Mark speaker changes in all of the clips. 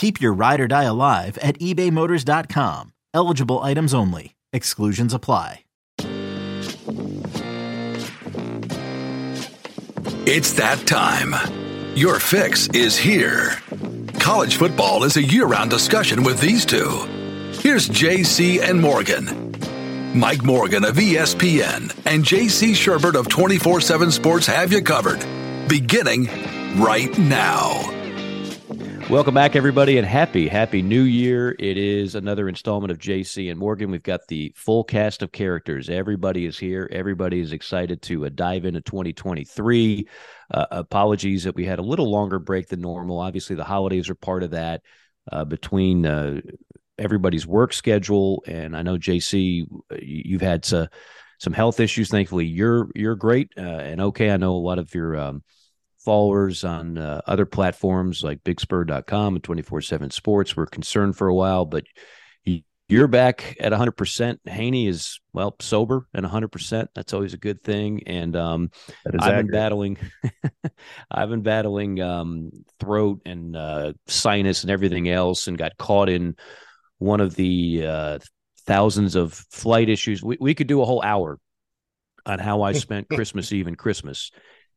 Speaker 1: Keep your ride or die alive at ebaymotors.com. Eligible items only. Exclusions apply.
Speaker 2: It's that time. Your fix is here. College football is a year round discussion with these two. Here's JC and Morgan. Mike Morgan of ESPN and JC Shurburtt of 24 7 Sports have you covered. Beginning right now.
Speaker 3: Welcome back, everybody, and happy, happy new year. It is another installment of JC and Morgan. We've got the full cast of characters. Everybody is here. Everybody is excited to uh, dive into 2023. Uh, apologies that we had a little longer break than normal. Obviously, the holidays are part of that uh, between uh, everybody's work schedule. And I know, JC, you've had uh, some health issues. Thankfully, you're you're great uh, and okay. I know a lot of your um, followers on uh, other platforms like bigspur.com and 24-7 sports. Were concerned for a while but you're back at 100% haney is well sober and 100% that's always a good thing. And um, i've accurate. been battling i've been battling um, throat and uh, sinus and everything else and got caught in one of the uh, thousands of flight issues. We, we could do a whole hour on how i spent christmas eve and christmas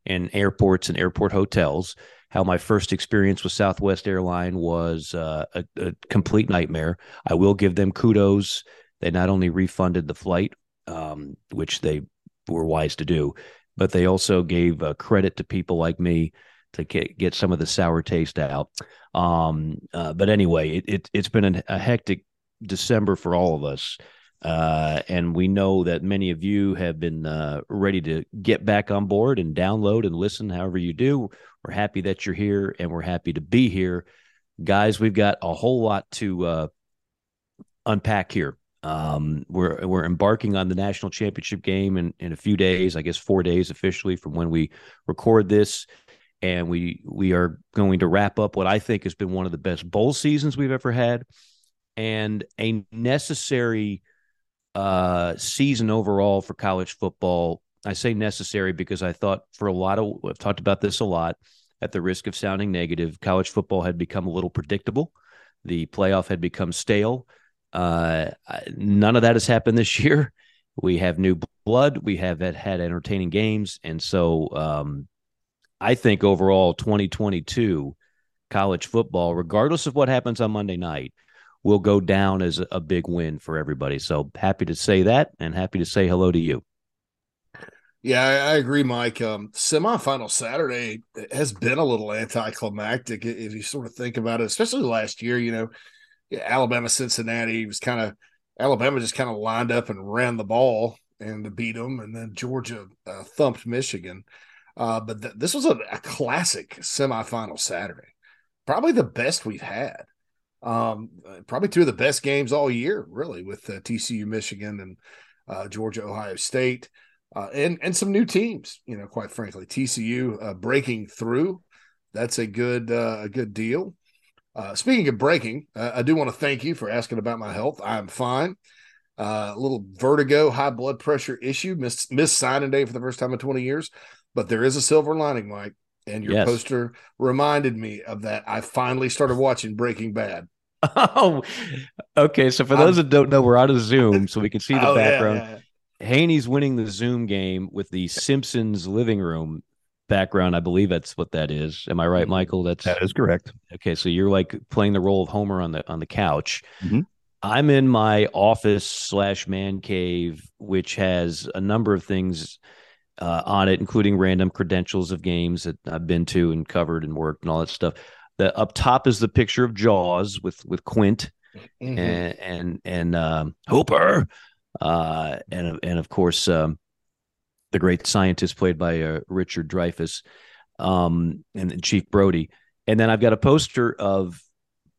Speaker 3: in airports and airport hotels. How my first experience with Southwest Airline was uh, a, a, complete nightmare. I will give them kudos. They not only refunded the flight, um, which they were wise to do, but they also gave uh, credit to people like me to get, get some of the sour taste out. Um, uh, but anyway, it, it, has been a, a hectic December for all of us. Uh, and we know that many of you have been uh, ready to get back on board and download and listen however you do. We're happy that you're here and we're happy to be here. Guys, we've got a whole lot to uh, unpack here. Um, we're we're embarking on the national championship game in, in a few days, I guess four days officially from when we record this. And we we are going to wrap up what I think has been one of the best bowl seasons we've ever had and a necessary uh, season overall for college football. I say necessary because I thought for a lot of, I've talked about this a lot at the risk of sounding negative, college football had become a little predictable. The playoff had become stale. Uh, none of that has happened this year. We have new blood. We have had entertaining games. And so um, I think overall, 2022 college football, regardless of what happens on Monday night, will go down as a big win for everybody. So happy to say that and happy to say hello to you.
Speaker 4: Yeah, I, agree, Mike. Um, semifinal Saturday has been a little anticlimactic if you sort of think about it, especially last year. You know, Alabama, Cincinnati was kind of Alabama just kind of lined up and ran the ball and beat them, and then Georgia uh, thumped Michigan. Uh, but th- this was a, a classic semifinal Saturday, probably the best we've had. Um, probably two of the best games all year, really, with uh, TCU, Michigan, and uh, Georgia, Ohio State, uh, and and some new teams. You know, quite frankly, TCU uh, breaking through. That's a good uh, a good deal. Uh, speaking of breaking, I do want to thank you for asking about my health. I'm fine. a little vertigo, high blood pressure issue. Missed missed signing day for the first time in 20 years, but there is a silver lining, Mike. And your yes. poster reminded me of that. I finally started watching Breaking Bad.
Speaker 3: Oh, okay. So for those um, that don't know, we're out of Zoom, so we can see the oh, background. Yeah, yeah. Haney's winning the Zoom game with the Simpsons living room background. I believe that's what that is. Am I right, mm-hmm. Michael? That's
Speaker 5: that is correct.
Speaker 3: Okay, so you're like playing the role of Homer on the on the couch. Mm-hmm. I'm in my office slash man cave, which has a number of things uh, on it, including random credentials of games that I've been to and covered and worked and all that stuff. The up top is the picture of Jaws with with Quint mm-hmm. and and and um, Hooper, uh, and and of course um, the great scientist played by uh, Richard Dreyfuss, um, and, Chief Brody. And then I've got a poster of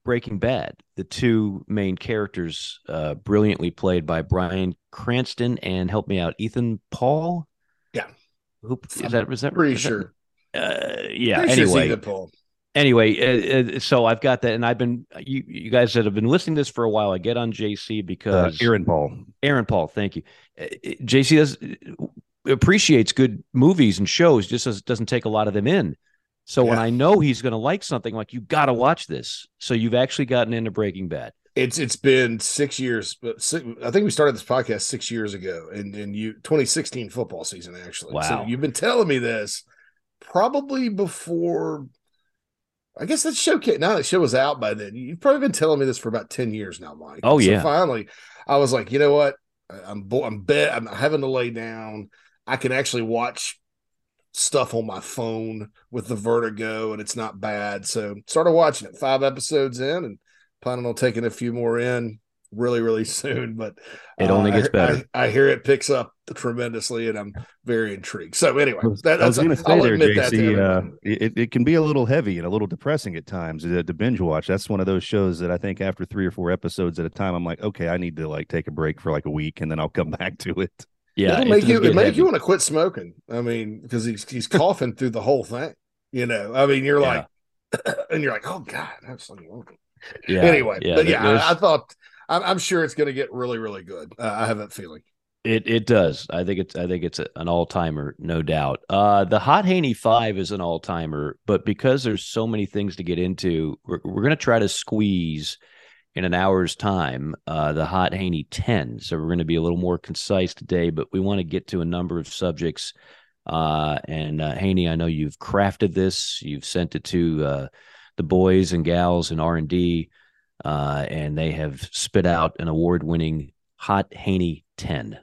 Speaker 3: Breaking Bad, the two main characters, uh, brilliantly played by Bryan Cranston and help me out, Ethan Paul.
Speaker 4: Yeah,
Speaker 3: who is that? Was that
Speaker 4: pretty
Speaker 3: is
Speaker 4: sure?
Speaker 3: That, uh, yeah. Pretty anyway,
Speaker 4: sure Paul.
Speaker 3: Anyway, uh, uh, so I've got that, and I've been you you guys that have been listening to this for a while. I get on JC because
Speaker 5: uh, Aaron Paul.
Speaker 3: Aaron Paul, thank you. Uh, JC does appreciates good movies and shows, just as, doesn't take a lot of them in. So yeah. when I know he's going to like something, like you got to watch this. So you've actually gotten into Breaking Bad.
Speaker 4: It's it's been six years, but six, I think we started this podcast six years ago, and in you 2016 football season actually.
Speaker 3: Wow.
Speaker 4: So you've been telling me this probably before. I guess that show now that show was out by then. You've probably been telling me this for about ten years now, Mike.
Speaker 3: Oh
Speaker 4: so
Speaker 3: yeah.
Speaker 4: Finally, I was like, you know what? I'm bo- I'm bet I'm having to lay down. I can actually watch stuff on my phone with the vertigo and it's not bad. So started watching it five episodes in and planning on taking a few more in really, really soon. But
Speaker 3: it only uh, gets better.
Speaker 4: I, I, hear it picks up tremendously and I'm very intrigued. So anyway,
Speaker 5: that, I was going to say there, JC, uh, it, it can be a little heavy and a little depressing at times to, to binge watch. That's one of those shows that I think after three or four episodes at a time, I'm like, okay, I need to like take a break for like a week and then I'll come back to it.
Speaker 4: Yeah, it'll make you it make you want to quit smoking. I mean, because he's he's coughing through the whole thing. You know, I mean, you're yeah. like, and you're like, oh god, that's like, yeah. Anyway, yeah, but yeah, I, I, thought I'm, I'm, sure it's going to get really, really good. Uh, I have that feeling.
Speaker 3: It it does. I think it's I think it's an all timer, no doubt. Uh, the Hot Haney Five is an all timer, but because there's so many things to get into, we're, we're going to try to squeeze in an hour's time uh, the Hot Haney 10. So we're going to be a little more concise today, but we want to get to a number of subjects. Uh, and uh, Haney, I know you've crafted this. You've sent it to uh, the boys and gals in R and D, uh, and they have spit out an award-winning Hot Haney 10.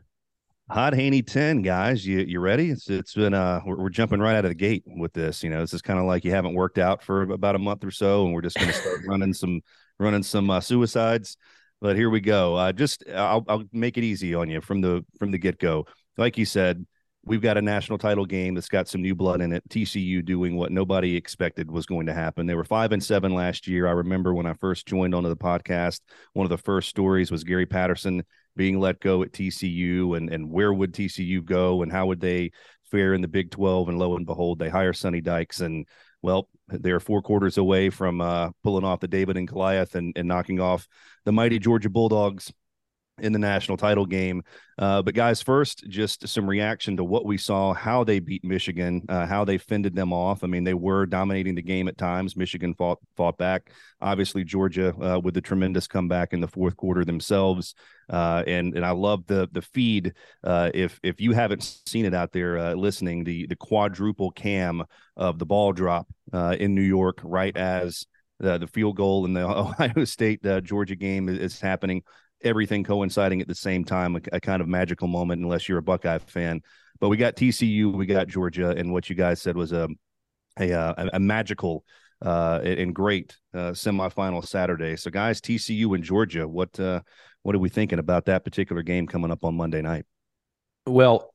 Speaker 5: Hot Haney 10, guys. You you ready? It's it's been uh we're, we're jumping right out of the gate with this. You know, this is kind of like you haven't worked out for about a month or so, and we're just gonna start running some running some uh, suicides. But here we go. Uh, just I'll, I'll make it easy on you from the from the get go. Like you said, we've got a national title game that's got some new blood in it. TCU doing what nobody expected was going to happen. They were five and seven last year. I remember when I first joined onto the podcast, one of the first stories was Gary Patterson being let go at TCU and and where would TCU go and how would they fare in the Big 12 and lo and behold they hire Sonny Dykes and well, they're four quarters away from uh, pulling off the David and Goliath and, and knocking off the mighty Georgia Bulldogs in the national title game. Uh, but guys, first, just some reaction to what we saw, how they beat Michigan, uh, how they fended them off. I mean, they were dominating the game at times. Michigan fought fought back. Obviously, Georgia uh, with the tremendous comeback in the fourth quarter themselves. Uh, and and I love the the feed. Uh, if if you haven't seen it out there uh, listening, the the quadruple cam of the ball drop in New York, right as the, the field goal in the Ohio State Georgia game is, is happening everything coinciding at the same time, a, a, kind of magical moment, unless you're a Buckeye fan. But we got TCU, we got Georgia, and what you guys said was a a, a, a magical uh, and great uh, semifinal Saturday. So, guys, TCU and Georgia, what uh, what are we thinking about that particular game coming up on Monday night?
Speaker 3: Well,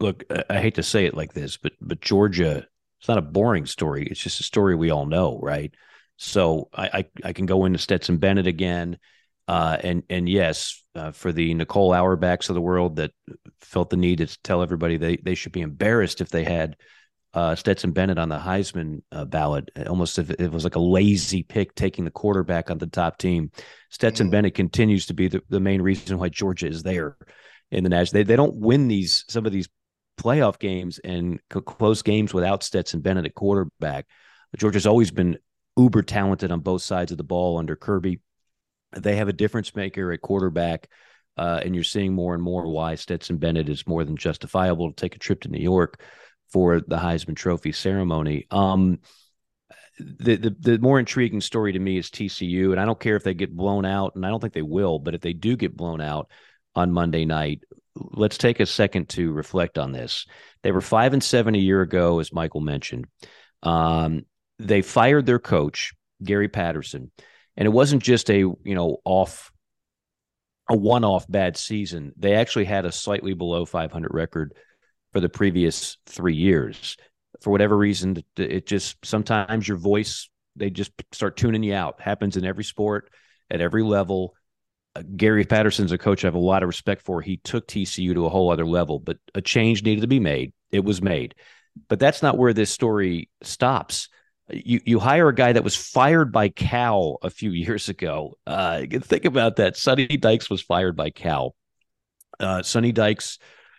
Speaker 3: look, I hate to say it like this, but but Georgia, it's not a boring story. It's just a story we all know, right? So I I, I can go into Stetson Bennett again. Uh, and and yes, uh, for the Nicole Auerbachs of the world that felt the need to tell everybody they they should be embarrassed if they had uh, Stetson Bennett on the Heisman uh, ballot, almost if it was like a lazy pick taking the quarterback on the top team. Stetson mm. Bennett continues to be the, the main reason why Georgia is there in the national. They they don't win these some of these playoff games and close games without Stetson Bennett at quarterback. Georgia's always been uber talented on both sides of the ball under Kirby they have a difference maker at quarterback. Uh, and you're seeing more and more why Stetson Bennett is more than justifiable to take a trip to New York for the Heisman Trophy ceremony. Um, the, the the more intriguing story to me is TCU, and I don't care if they get blown out, and I don't think they will, but if they do get blown out on Monday night, let's take a second to reflect on this. They were five and seven a year ago, as Michael mentioned. Um, they fired their coach, Gary Patterson, and it wasn't just a you know off a one-off bad season. They actually had a slightly below 500 record for the previous three years. For whatever reason, it just sometimes your voice they just start tuning you out. Happens in every sport at every level. Uh, Gary Patterson's a coach I have a lot of respect for. He took TCU to a whole other level, but a change needed to be made. It was made. But that's not where this story stops. You you hire a guy that was fired by Cal a few years ago. Uh, think about that. Sonny Dykes was fired by Cal. Uh, Sonny Dykes,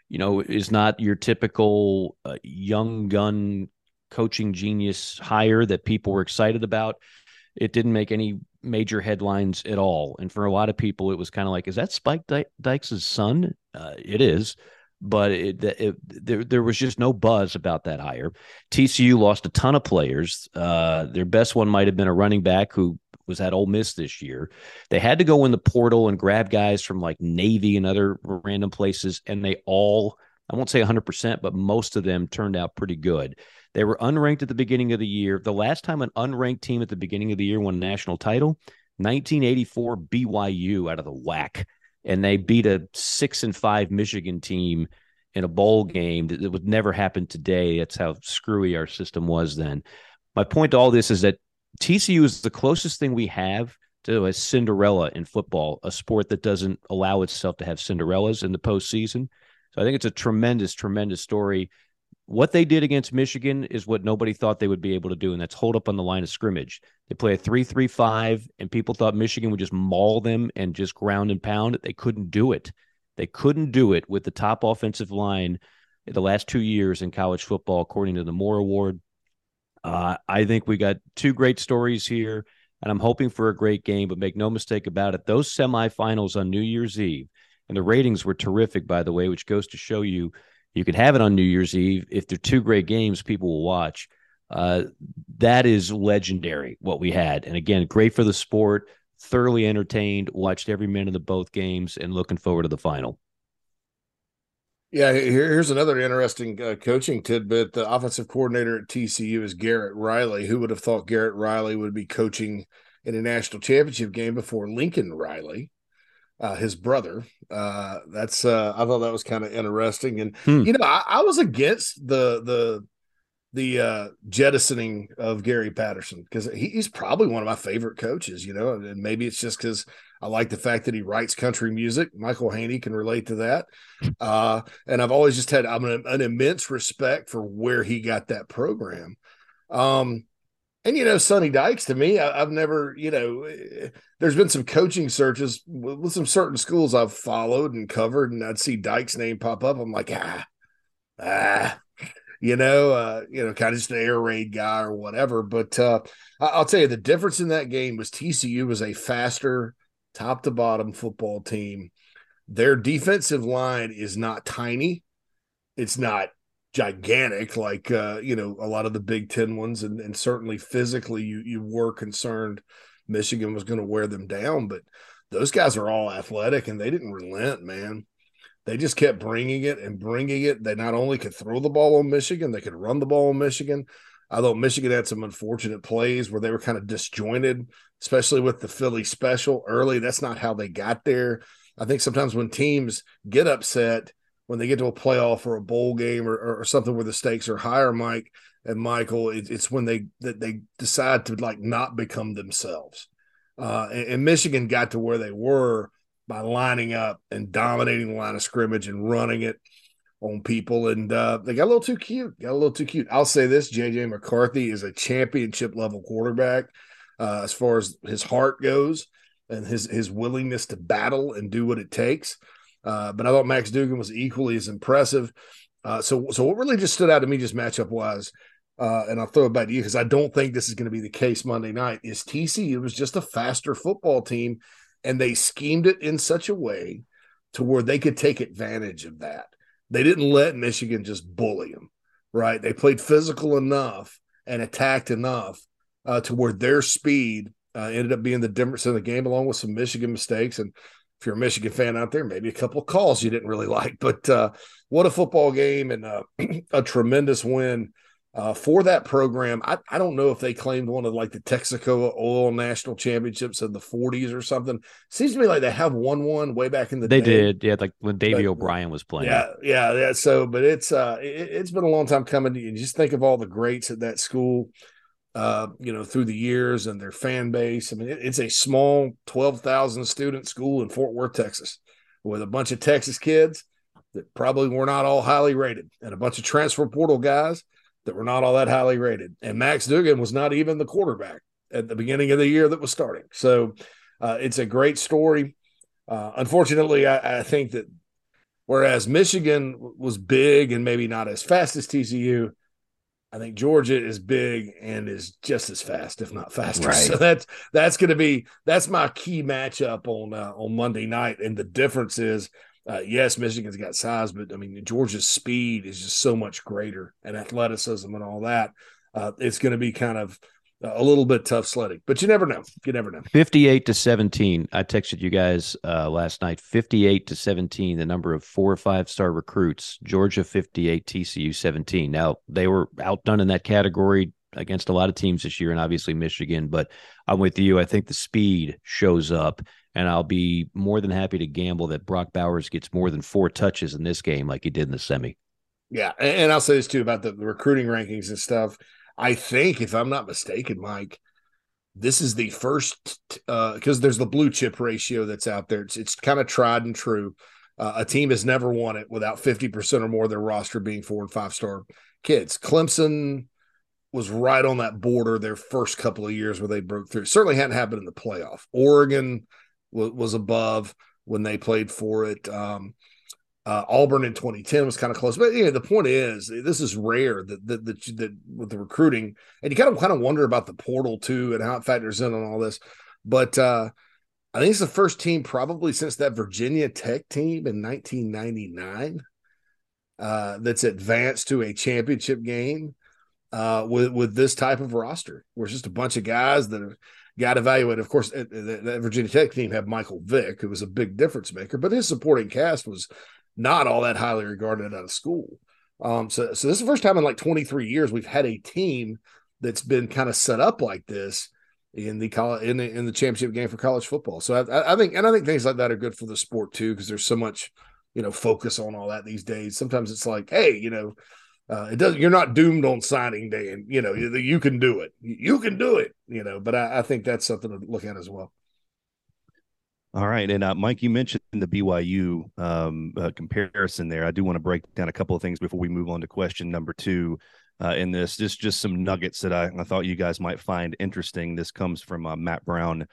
Speaker 3: you know, is not your typical uh, young gun coaching genius hire that people were excited about. It didn't make any major headlines at all. And for a lot of people, it was kind of like, is that Spike Dykes' son? Uh, it is. But it, it, there, there was just no buzz about that hire. TCU lost a ton of players. Uh, their best one might have been a running back who was at Ole Miss this year. They had to go in the portal and grab guys from like Navy and other random places, and they all, I won't say 100%, but most of them turned out pretty good. They were unranked at the beginning of the year. The last time an unranked team at the beginning of the year won a national title, 1984 BYU out of the WAC, and they beat a six and five Michigan team in a bowl game that would never happen today. That's how screwy our system was then. My point to all this is that TCU is the closest thing we have to a Cinderella in football, a sport that doesn't allow itself to have Cinderellas in the postseason. So I think it's a tremendous, tremendous story what they did against Michigan is what nobody thought they would be able to do, and that's hold up on the line of scrimmage. They play a 3 3 5, and people thought Michigan would just maul them and just ground and pound. They couldn't do it. They couldn't do it with the top offensive line in the last two years in college football, according to the Moore Award. Uh, I think we got two great stories here, and I'm hoping for a great game, but make no mistake about it. Those semifinals on New Year's Eve, and the ratings were terrific, by the way, which goes to show you you could have it on New Year's Eve. If they're two great games, people will watch. Uh, that is legendary what we had. And again, great for the sport, thoroughly entertained, watched every minute of both games, and looking forward to the final.
Speaker 4: Yeah, here's another interesting uh, coaching tidbit. The offensive coordinator at TCU is Garrett Riley. Who would have thought Garrett Riley would be coaching in a national championship game before Lincoln Riley? Uh, his brother. Uh, that's uh, I thought that was kind of interesting, and hmm. you know I, I, was against the the the uh, jettisoning of Gary Patterson because he, he's probably one of my favorite coaches. You know, and maybe it's just because I like the fact that he writes country music. Michael Haney can relate to that, uh, and I've always just had I'm an, an immense respect for where he got that program. Um, and you know, Sonny Dykes to me, I, have never, you know, there's been some coaching searches with, with, some certain schools I've followed and covered, and I'd see Dykes' name pop up. I'm like, ah, ah, you know, uh, you know, kind of just an air raid guy or whatever. But uh, I'll tell you, the difference in that game was TCU was a faster, top to bottom football team. Their defensive line is not tiny. It's not gigantic like uh, you know a lot of the Big Ten ones, and, and certainly physically you you were concerned Michigan was going to wear them down, but those guys are all athletic and they didn't relent, man. They just kept bringing it and bringing it. They not only could throw the ball on Michigan, they could run the ball on Michigan. I Michigan had some unfortunate plays where they were kind of disjointed, especially with the Philly special early. That's not how they got there. I think sometimes when teams get upset, when they get to a playoff or a bowl game or, or, something where the stakes are higher, Mike and Michael, it, it's when they that they decide to like not become themselves. Uh, and, and, Michigan got to where they were by lining up and dominating the line of scrimmage and running it on people, and uh, they got a little too cute. Got a little too cute. I'll say this: JJ McCarthy is a championship level quarterback uh, as far as his heart goes and his his willingness to battle and do what it takes. Uh, but I thought Max Duggan was equally as impressive. Uh, so, so what really just stood out to me, just matchup wise, uh, and I'll throw it back to you because I don't think this is going to be the case Monday night. Is TCU was just a faster football team, and they schemed it in such a way to where they could take advantage of that. They didn't let Michigan just bully them, right? They played physical enough and attacked enough uh, to where their speed uh, ended up being the difference in the game, along with some Michigan mistakes. And if you're a Michigan fan out there, maybe a couple of calls you didn't really like. But uh, what a football game and uh, a tremendous win uh, for that program. I, I don't know if they claimed one of like the Texaco Oil National Championships in the 40s or something. Seems to me like they have won one way back in the
Speaker 3: they
Speaker 4: day.
Speaker 3: did, yeah, like when Davey but, O'Brien was playing.
Speaker 4: Yeah, yeah, yeah. So, but it's uh, it, has been a long time coming. To you just think of all the greats at that school. Uh, you know, through the years and their fan base. I mean, it, it's a small 12,000 student school in Fort Worth, Texas, with a bunch of Texas kids that probably were not all highly rated and a bunch of transfer portal guys that were not all that highly rated. And Max Duggan was not even the quarterback at the beginning of the year that was starting. So uh, it's a great story. Uh, unfortunately, I, I, think that whereas Michigan was big and maybe not as fast as TCU, I think Georgia is big and is just as fast, if not faster. Right. So that's that's going to be that's my key matchup on uh, on Monday night. And the difference is uh, yes, Michigan's got size, but I mean Georgia's speed is just so much greater and athleticism and all that. Uh, it's going to be kind of a little bit tough sledding, but you never know. You never know.
Speaker 3: 58 to 17. I texted you guys uh, last night 58 to 17, the number of four or five star recruits. Georgia 58, TCU 17. Now, they were outdone in that category against a lot of teams this year, and obviously Michigan, but I'm with you. I think the speed shows up and I'll be more than happy to gamble that Brock Bowers gets more than four touches in this game, like he did in the semi.
Speaker 4: Yeah, and I'll say this too about the, recruiting rankings and stuff. I think, if I'm not mistaken, Mike, this is the first because uh, there's the blue chip ratio that's out there. It's it's kind of tried and true. Uh, a team has never won it without 50% or more of their roster being four and five star kids. Clemson was right on that border their first couple of years where they broke through. Certainly hadn't happened in the playoff. Oregon was, was above when they played for it. Um, uh, Auburn in 2010 was kind of close, but yeah, the point is this is rare that that, that that with the recruiting, and you kind of kind of wonder about the portal too and how it factors in on all this. But uh, I think it's the first team probably since that Virginia Tech team in 1999 uh, that's advanced to a championship game uh, with with this type of roster, where it's just a bunch of guys that got evaluated. Of course, the Virginia Tech team had Michael Vick, who was a big difference maker, but his supporting cast was not all that highly regarded out of school. Um, so, so this is the first time in like 23 years we've had a team that's been kind of set up like this in the college in the in the championship game for college football. So I, I think and I think things like that are good for the sport too because there's so much you know focus on all that these days. Sometimes it's like, hey, you know, uh, it doesn't. You're not doomed on signing day, and you know you, you can do it. You can do it. You know, but I, I think that's something to look at as well.
Speaker 5: All right, and uh, Mike, you mentioned the BYU um, uh, comparison there. I do want to break down a couple of things before we move on to question number two. Uh, in this, just just some nuggets that I, I thought you guys might find interesting. This comes from uh, Matt Brown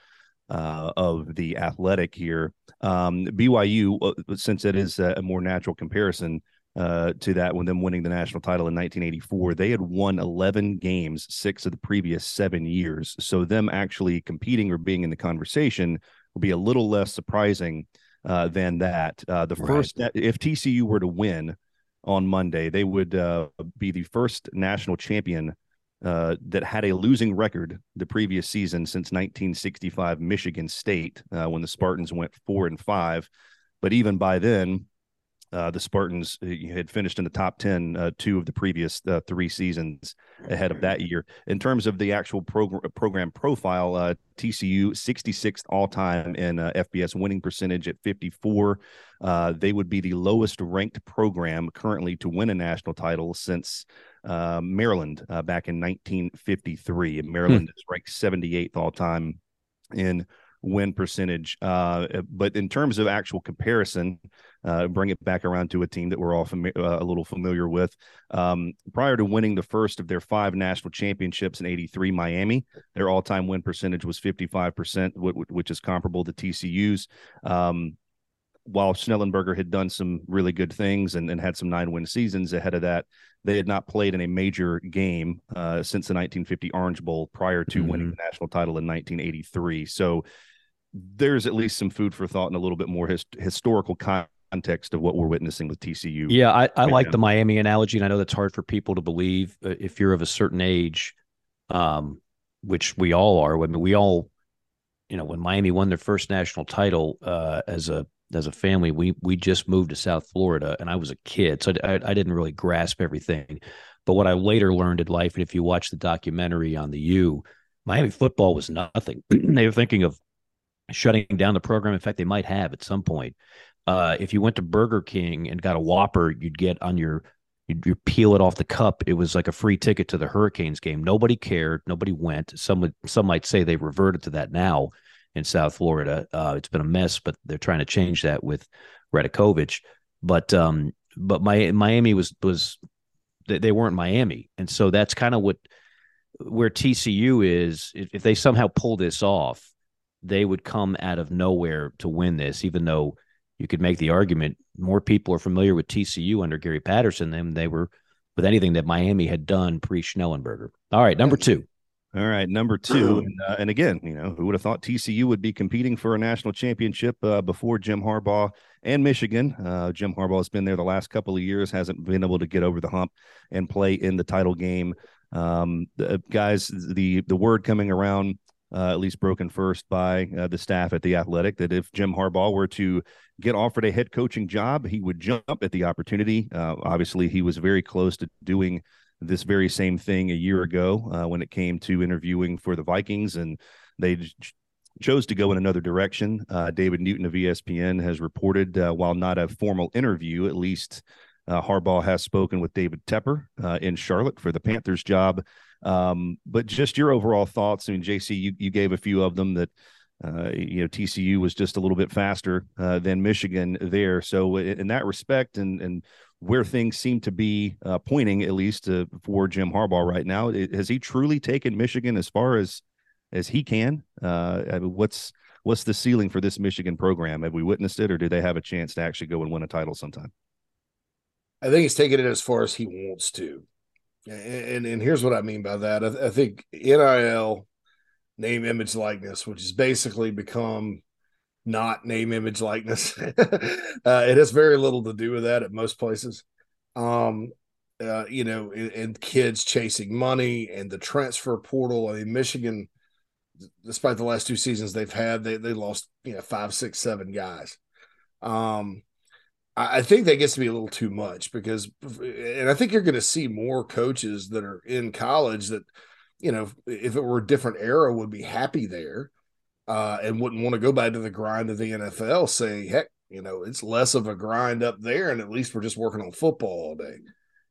Speaker 5: uh, of the Athletic here. Um, BYU, uh, since it is a more natural comparison, to that when them winning the national title in 1984. They had won 11 games, six of the previous seven years. So them actually competing or being in the conversation will be a little less surprising uh, than that. Uh, the right. first, if TCU were to win on Monday, they would uh, be the first national champion. Uh, that had a losing record the previous season since 1965 Michigan State uh, when the Spartans went four and five, but even by then uh, the Spartans uh, had finished in the top 10 uh, two of the previous uh, three seasons ahead of that year. In terms of the actual program, program profile, uh, TCU 66th all time in uh, FBS winning percentage at 54. they would be the lowest ranked program currently to win a national title since Maryland back in 1953. And Maryland hmm. is ranked 78th all time in win percentage. Uh, but in terms of actual comparison, uh, bring it back around to a team that we're all fami- uh, a little familiar with. Um, prior to winning the first of their five national championships in 83, Miami, their all time win percentage was 55%, which is comparable to TCU's. Um, while Schnellenberger had done some really good things and, and had some nine win seasons ahead of that, they had not played in a major game uh, since the 1950 Orange Bowl prior to mm-hmm. winning the national title in 1983. So there's at least some food for thought and a little bit more his, historical context of what we're witnessing with TCU.
Speaker 3: Yeah, I, I right like now. the Miami analogy, and I know that's hard for people to believe uh, if you're of a certain age, um, which we all are. I mean, we all you know, when Miami won their first national title uh, as a as a family, we we just moved to South Florida, and I was a kid, so I, I didn't really grasp everything. But what I later learned in life, and if you watch the documentary on the U, Miami football was nothing. they were thinking of shutting down the program. In fact, they might have at some point. Uh, if you went to Burger King and got a Whopper, you'd get on your you'd, you'd, peel it off the cup. It was like a free ticket to the Hurricanes game. Nobody cared. Nobody went. Some some might say they reverted to that now in South Florida. Uh, it's been a mess, but they're trying to change that with Radakovich. But um, but my Miami was was they, weren't Miami, and so that's kind of what where TCU is. If they somehow pull this off, they would come out of nowhere to win this, even though you could make the argument more people are familiar with TCU under Gary Patterson than they were with anything that Miami had done pre Schnellenberger. All right, number two.
Speaker 5: All right, number two, and, uh, and, again, you know, who would have thought TCU would be competing for a national championship uh, before Jim Harbaugh and Michigan? Uh, Jim Harbaugh has been there the last couple of years, hasn't been able to get over the hump and play in the title game. Um, the, guys, the the word coming around uh, at least broken first by uh, the staff at the Athletic, that if Jim Harbaugh were to get offered a head coaching job, he would jump at the opportunity. Uh, obviously, he was very close to doing this very same thing a year ago uh, when it came to interviewing for the Vikings, and they chose to go in another direction. Uh, David Newton of ESPN has reported, uh, while not a formal interview, at least. Harbaugh has spoken with David Tepper in Charlotte for the Panthers job um, but just your overall thoughts. I mean, JC, you, you gave a few of them that, uh, you know, TCU was just a little bit faster uh, than Michigan there. So in, in, that respect, and and where things seem to be uh, pointing, at least uh, for Jim Harbaugh right now, has he truly taken Michigan as far as as he can? Uh, I mean, what's what's the ceiling for this Michigan program? Have we witnessed it, or do they have a chance to actually go and win a title sometime?
Speaker 4: I think he's taking it as far as he wants to. And and here's what I mean by that. I, I think NIL, name, image, likeness, which has basically become not name, image, likeness. uh, it has very little to do with that at most places. Um, uh, you know, and, and, kids chasing money and the transfer portal. I mean, Michigan, despite the last two seasons they've had, they they lost you know five, six, seven guys. Um, I think that gets to be a little too much because, and I think you're going to see more coaches that are in college that, you know, if it were a different era, would be happy there uh, and wouldn't want to go back to the grind of the NFL. Say, heck, you know, it's less of a grind up there, and at least we're just working on football all day.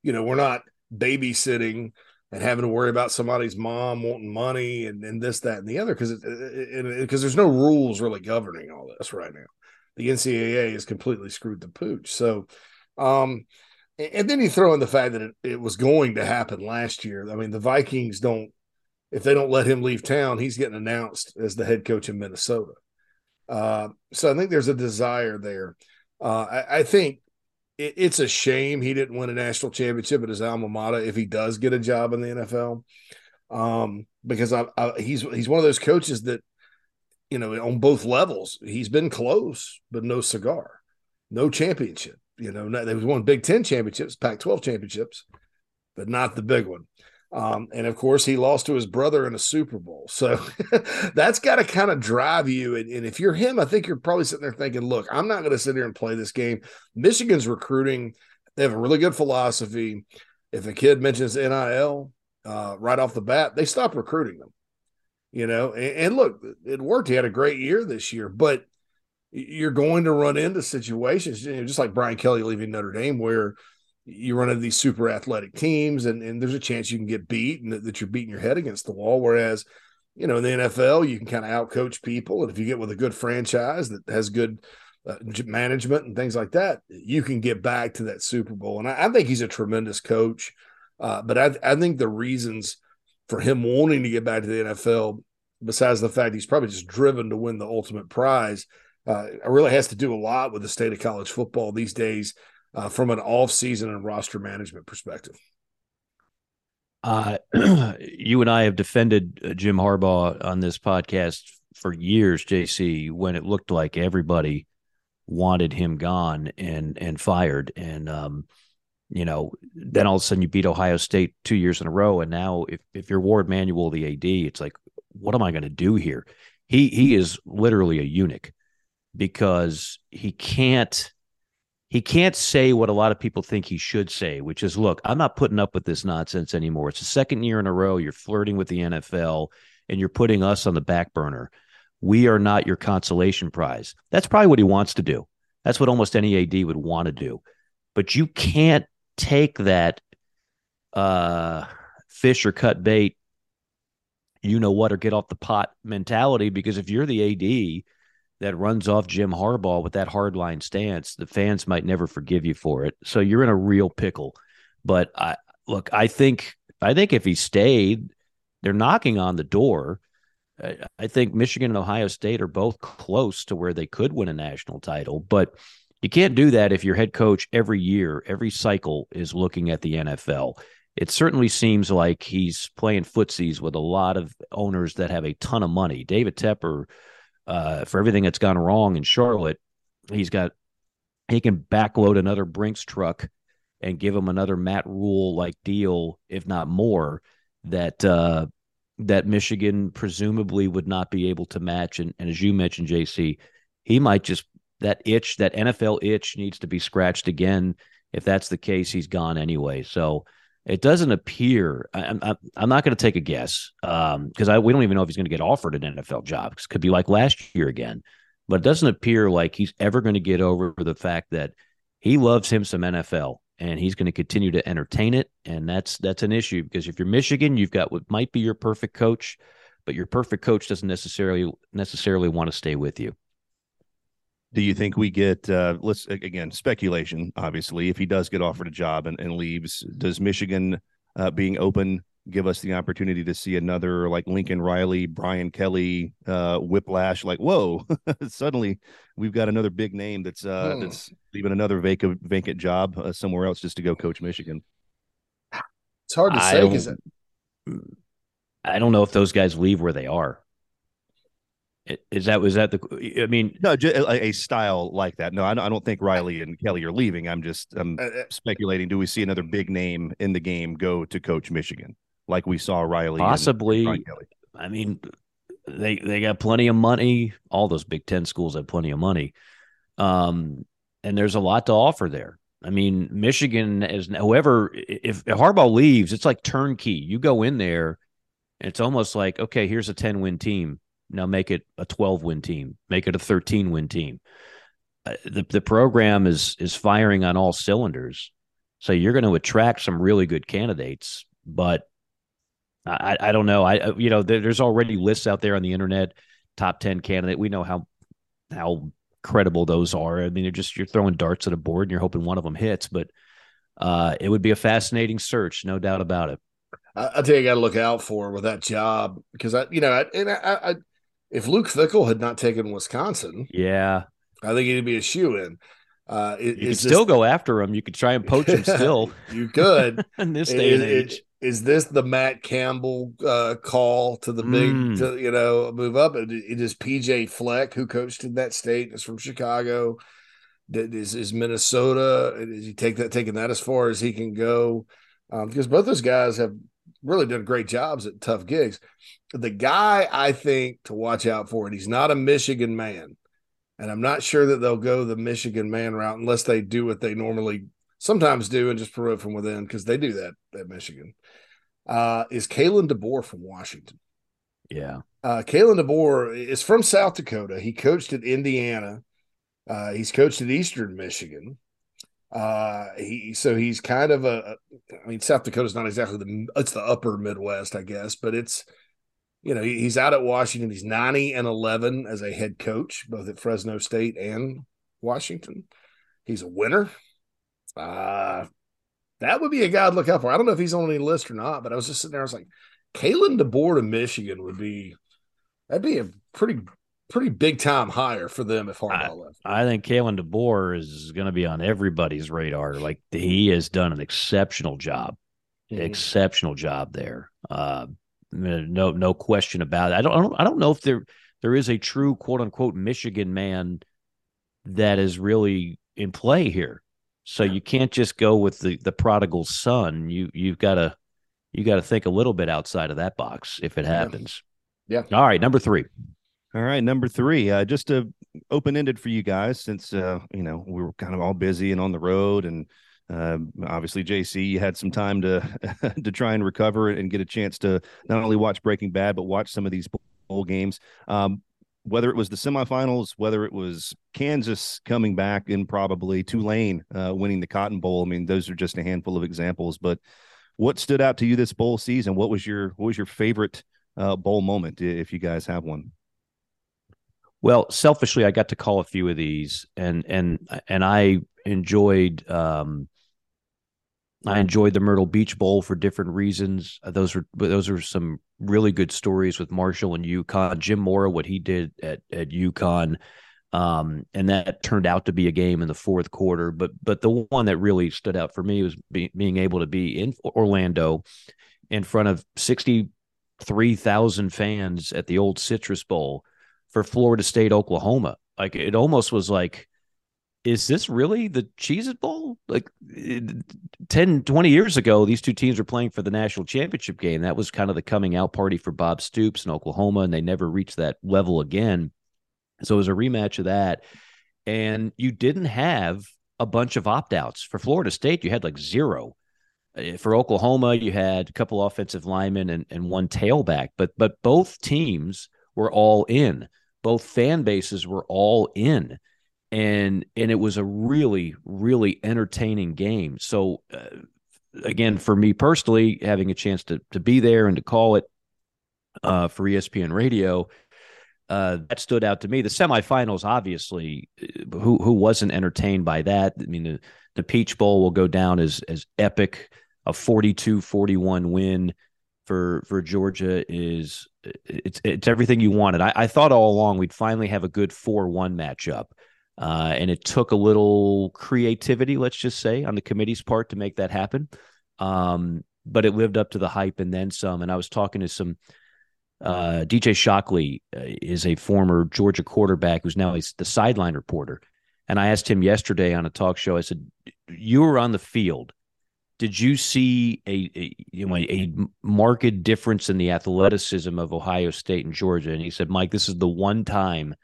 Speaker 4: You know, we're not babysitting and having to worry about somebody's mom wanting money and, and this, that, and the other because because there's no rules really governing all this right now the NCAA has completely screwed the pooch. So, um, and then you throw in the fact that it, it was going to happen last year. I mean, the Vikings don't, if they don't let him leave town, he's getting announced as the head coach in Minnesota. Uh, so I think there's a desire there. Uh, I, I, think it, it's a shame he didn't win a national championship at his alma mater if he does get a job in the NFL. Um, because I, I, he's he's one of those coaches that you know, on both levels. He's been close, but no cigar, no championship. You know, they was won Big Ten championships, Pac 12 championships, but not the big one. Um, and of course, he lost to his brother in a Super Bowl. So that's got to kind of drive you. And, and, if you're him, I think you're probably sitting there thinking, look, I'm not going to sit here and play this game. Michigan's recruiting, they have a really good philosophy. If a kid mentions NIL uh, right off the bat, they stop recruiting them you know. And, and, look, it worked. He had a great year this year, but you're going to run into situations, you know, just like Brian Kelly leaving Notre Dame, where you run into these super athletic teams, and, and there's a chance you can get beat and that, that you're beating your head against the wall. Whereas, you know, in the NFL, you can kind of outcoach people, and if you get with a good franchise that has good uh, management and things like that, you can get back to that Super Bowl. And I, I think he's a tremendous coach. Uh, but I, I think the reasons for him wanting to get back to the NFL, besides the fact he's probably just driven to win the ultimate prize, uh, it really has to do a lot with the state of college football these days uh, from an off-season and roster management perspective.
Speaker 3: Uh, you and I have defended uh, Jim Harbaugh on this podcast for years, JC, when it looked like everybody wanted him gone and and fired. And um, you know, then all of a sudden you beat Ohio State two years in a row. And now if, if you're Warde Manuel, the AD, it's like, what am I going to do here? he he is literally a eunuch because he can't he can't say what a lot of people think he should say, which is, look, I'm not putting up with this nonsense anymore. It's the second year in a row you're flirting with the NFL and you're putting us on the back burner. We are not your consolation prize. That's probably what he wants to do. That's what almost any AD would want to do. But you can't take that uh, fish or cut bait, you know what, or get off the pot mentality because if you're the AD that runs off Jim Harbaugh with that hardline stance, the fans might never forgive you for it. So you're in a real pickle. But I look, I think I think if he stayed, they're knocking on the door. I think Michigan and Ohio State are both close to where they could win a national title, but you can't do that if your head coach every year, every cycle is looking at the NFL. It certainly seems like he's playing footsies with a lot of owners that have a ton of money. David Tepper uh, for everything that's gone wrong in Charlotte, he's got he can backload another Brinks truck and give him another Matt Rhule like deal, if not more, that uh, that Michigan presumably would not be able to match. And, and as you mentioned, JC, he might just that itch, that NFL itch, needs to be scratched again. If that's the case, he's gone anyway. So it doesn't appear. I, am I'm, I'm not going to take a guess because um, we don't even know if he's going to get offered an NFL job. Cause it could be like last year again, but it doesn't appear like he's ever going to get over the fact that he loves him some NFL and he's going to continue to entertain it. And that's that's an issue because if you're Michigan, you've got what might be your perfect coach, but your perfect coach doesn't necessarily necessarily want to stay with you.
Speaker 5: Do you think we get uh, let's again speculation? Obviously, if he does get offered a job and, and leaves, does Michigan uh, being open give us the opportunity to see another like Lincoln Riley, Brian Kelly, uh, Whiplash? Like, whoa! suddenly we've got another big name that's uh, hmm. that's leaving another vacant vacant job uh, somewhere else just to go coach Michigan.
Speaker 4: It's hard to say because
Speaker 3: I don't know if those guys leave where they are. Is that was that the? I mean,
Speaker 5: no, a, a style like that. No, I don't think Riley and Kelly are leaving. I'm just I'm uh, uh, speculating. Do we see another big name in the game go to coach Michigan like we saw Riley?
Speaker 3: Possibly. I mean, they they got plenty of money. All those Big Ten schools have plenty of money, um, and there's a lot to offer there. I mean, Michigan is whoever. If, if Harbaugh leaves, it's like turnkey. You go in there, and it's almost like okay, here's a ten win team now make it a 12 win team, make it a 13 win team. Uh, the the program is is firing on all cylinders. So you're going to attract some really good candidates, but I, I don't know. I uh, you know there's already lists out there on the internet, top ten candidate. We know how how credible those are. I mean, you're just you're throwing darts at a board and you're hoping one of them hits. But uh, it would be a fascinating search, no doubt about it.
Speaker 4: I, I tell you, got to look out for with that job because I, you know, I, and I, I if Luke Fickell had not taken Wisconsin,
Speaker 3: yeah,
Speaker 4: I think he'd be a shoe in. Uh,
Speaker 3: you could still go after him. You could try and poach him still.
Speaker 4: you could
Speaker 3: in this day is, and age.
Speaker 4: Is this the Matt Campbell uh, call to the big, mm. to, you know, move up? It, it is PJ Fleck who coached in that state. Is from Chicago. Is is Minnesota? Is he take that taking that as far as he can go? Um, because both those guys have really done great jobs at tough gigs. The guy I think to watch out for, and he's not a Michigan man, and I'm not sure that they'll go the Michigan man route unless they do what they normally sometimes do and just promote from within because they do that at Michigan. Uh, is Kalen DeBoer from Washington?
Speaker 3: Yeah.
Speaker 4: Uh, Kalen DeBoer is from South Dakota. He coached at Indiana. Uh, he's coached at Eastern Michigan. Uh, he so he's kind of a. I mean, South Dakota's not exactly the it's the upper Midwest, I guess, but it's you know he's out at Washington. He's ninety and eleven as a head coach, both at Fresno State and Washington. He's a winner. Uh that would be a guy to look out for. I don't know if he's on any list or not, but I was just sitting there. I was like, Kalen DeBoer of Michigan would be that'd be a pretty pretty big time hire for them if Harbaugh
Speaker 3: I,
Speaker 4: left.
Speaker 3: I think Kalen DeBoer is going to be on everybody's radar. Like he has done an exceptional job, mm-hmm. exceptional job there. Uh, no, no question about it. I don't, I don't, I don't know if there there is a true quote unquote Michigan man that is really in play here. So you can't just go with the the prodigal son. You you've got to you got to think a little bit outside of that box if it happens.
Speaker 4: Yeah.
Speaker 3: yeah. All right, number three.
Speaker 5: All right, number three, uh, just a open ended for you guys since uh, you know we were kind of all busy and on the road, and uh, obviously JC you had some time to to try and recover and get a chance to not only watch Breaking Bad but watch some of these bowl games. Um, whether it was the semifinals, whether it was Kansas coming back and probably Tulane uh, winning the Cotton Bowl. I mean, those are just a handful of examples. But what stood out to you this bowl season? What was your what was your favorite uh, bowl moment, if you guys have one?
Speaker 3: Well, selfishly, I got to call a few of these, and and and I enjoyed um, I enjoyed the Myrtle Beach Bowl for different reasons. Uh, those were those are some really good stories with Marshall and UConn. Jim Mora, what he did at at UConn, um, and that turned out to be a game in the fourth quarter. But but the one that really stood out for me was be, being able to be in Orlando in front of sixty three thousand fans at the old Citrus Bowl for Florida State Oklahoma. Like it almost was like is this really the Cheez It Bowl? Like 10, 20 years ago, these two teams were playing for the national championship game. That was kind of the coming out party for Bob Stoops in Oklahoma, and they never reached that level again. So it was a rematch of that. And you didn't have a bunch of opt outs. For Florida State, you had like zero. Uh, for Oklahoma, you had a couple offensive linemen and, and one tailback, but but both teams were all in. Both fan bases were all in and and it was a really really entertaining game. So uh, again, for me personally, having a chance to to be there and to call it uh, for ESPN Radio, uh, that stood out to me. The semifinals, obviously, uh, who who wasn't entertained by that? I mean, the, the Peach Bowl will go down as as epic. A 42-41 win for for Georgia is it's it's everything you wanted. I, I thought all along we'd finally have a good four one matchup. Uh, and it took a little creativity, let's just say, on the committee's part to make that happen. Um, but it lived up to the hype and then some. And I was talking to some uh, DJ Shockley uh, is a former Georgia quarterback who's now he's the sideline reporter. And I asked him yesterday on a talk show. I said, "You were on the field. Did you see a, a you know a marked difference in the athleticism of Ohio State and Georgia?" And he said, "Mike, this is the one time."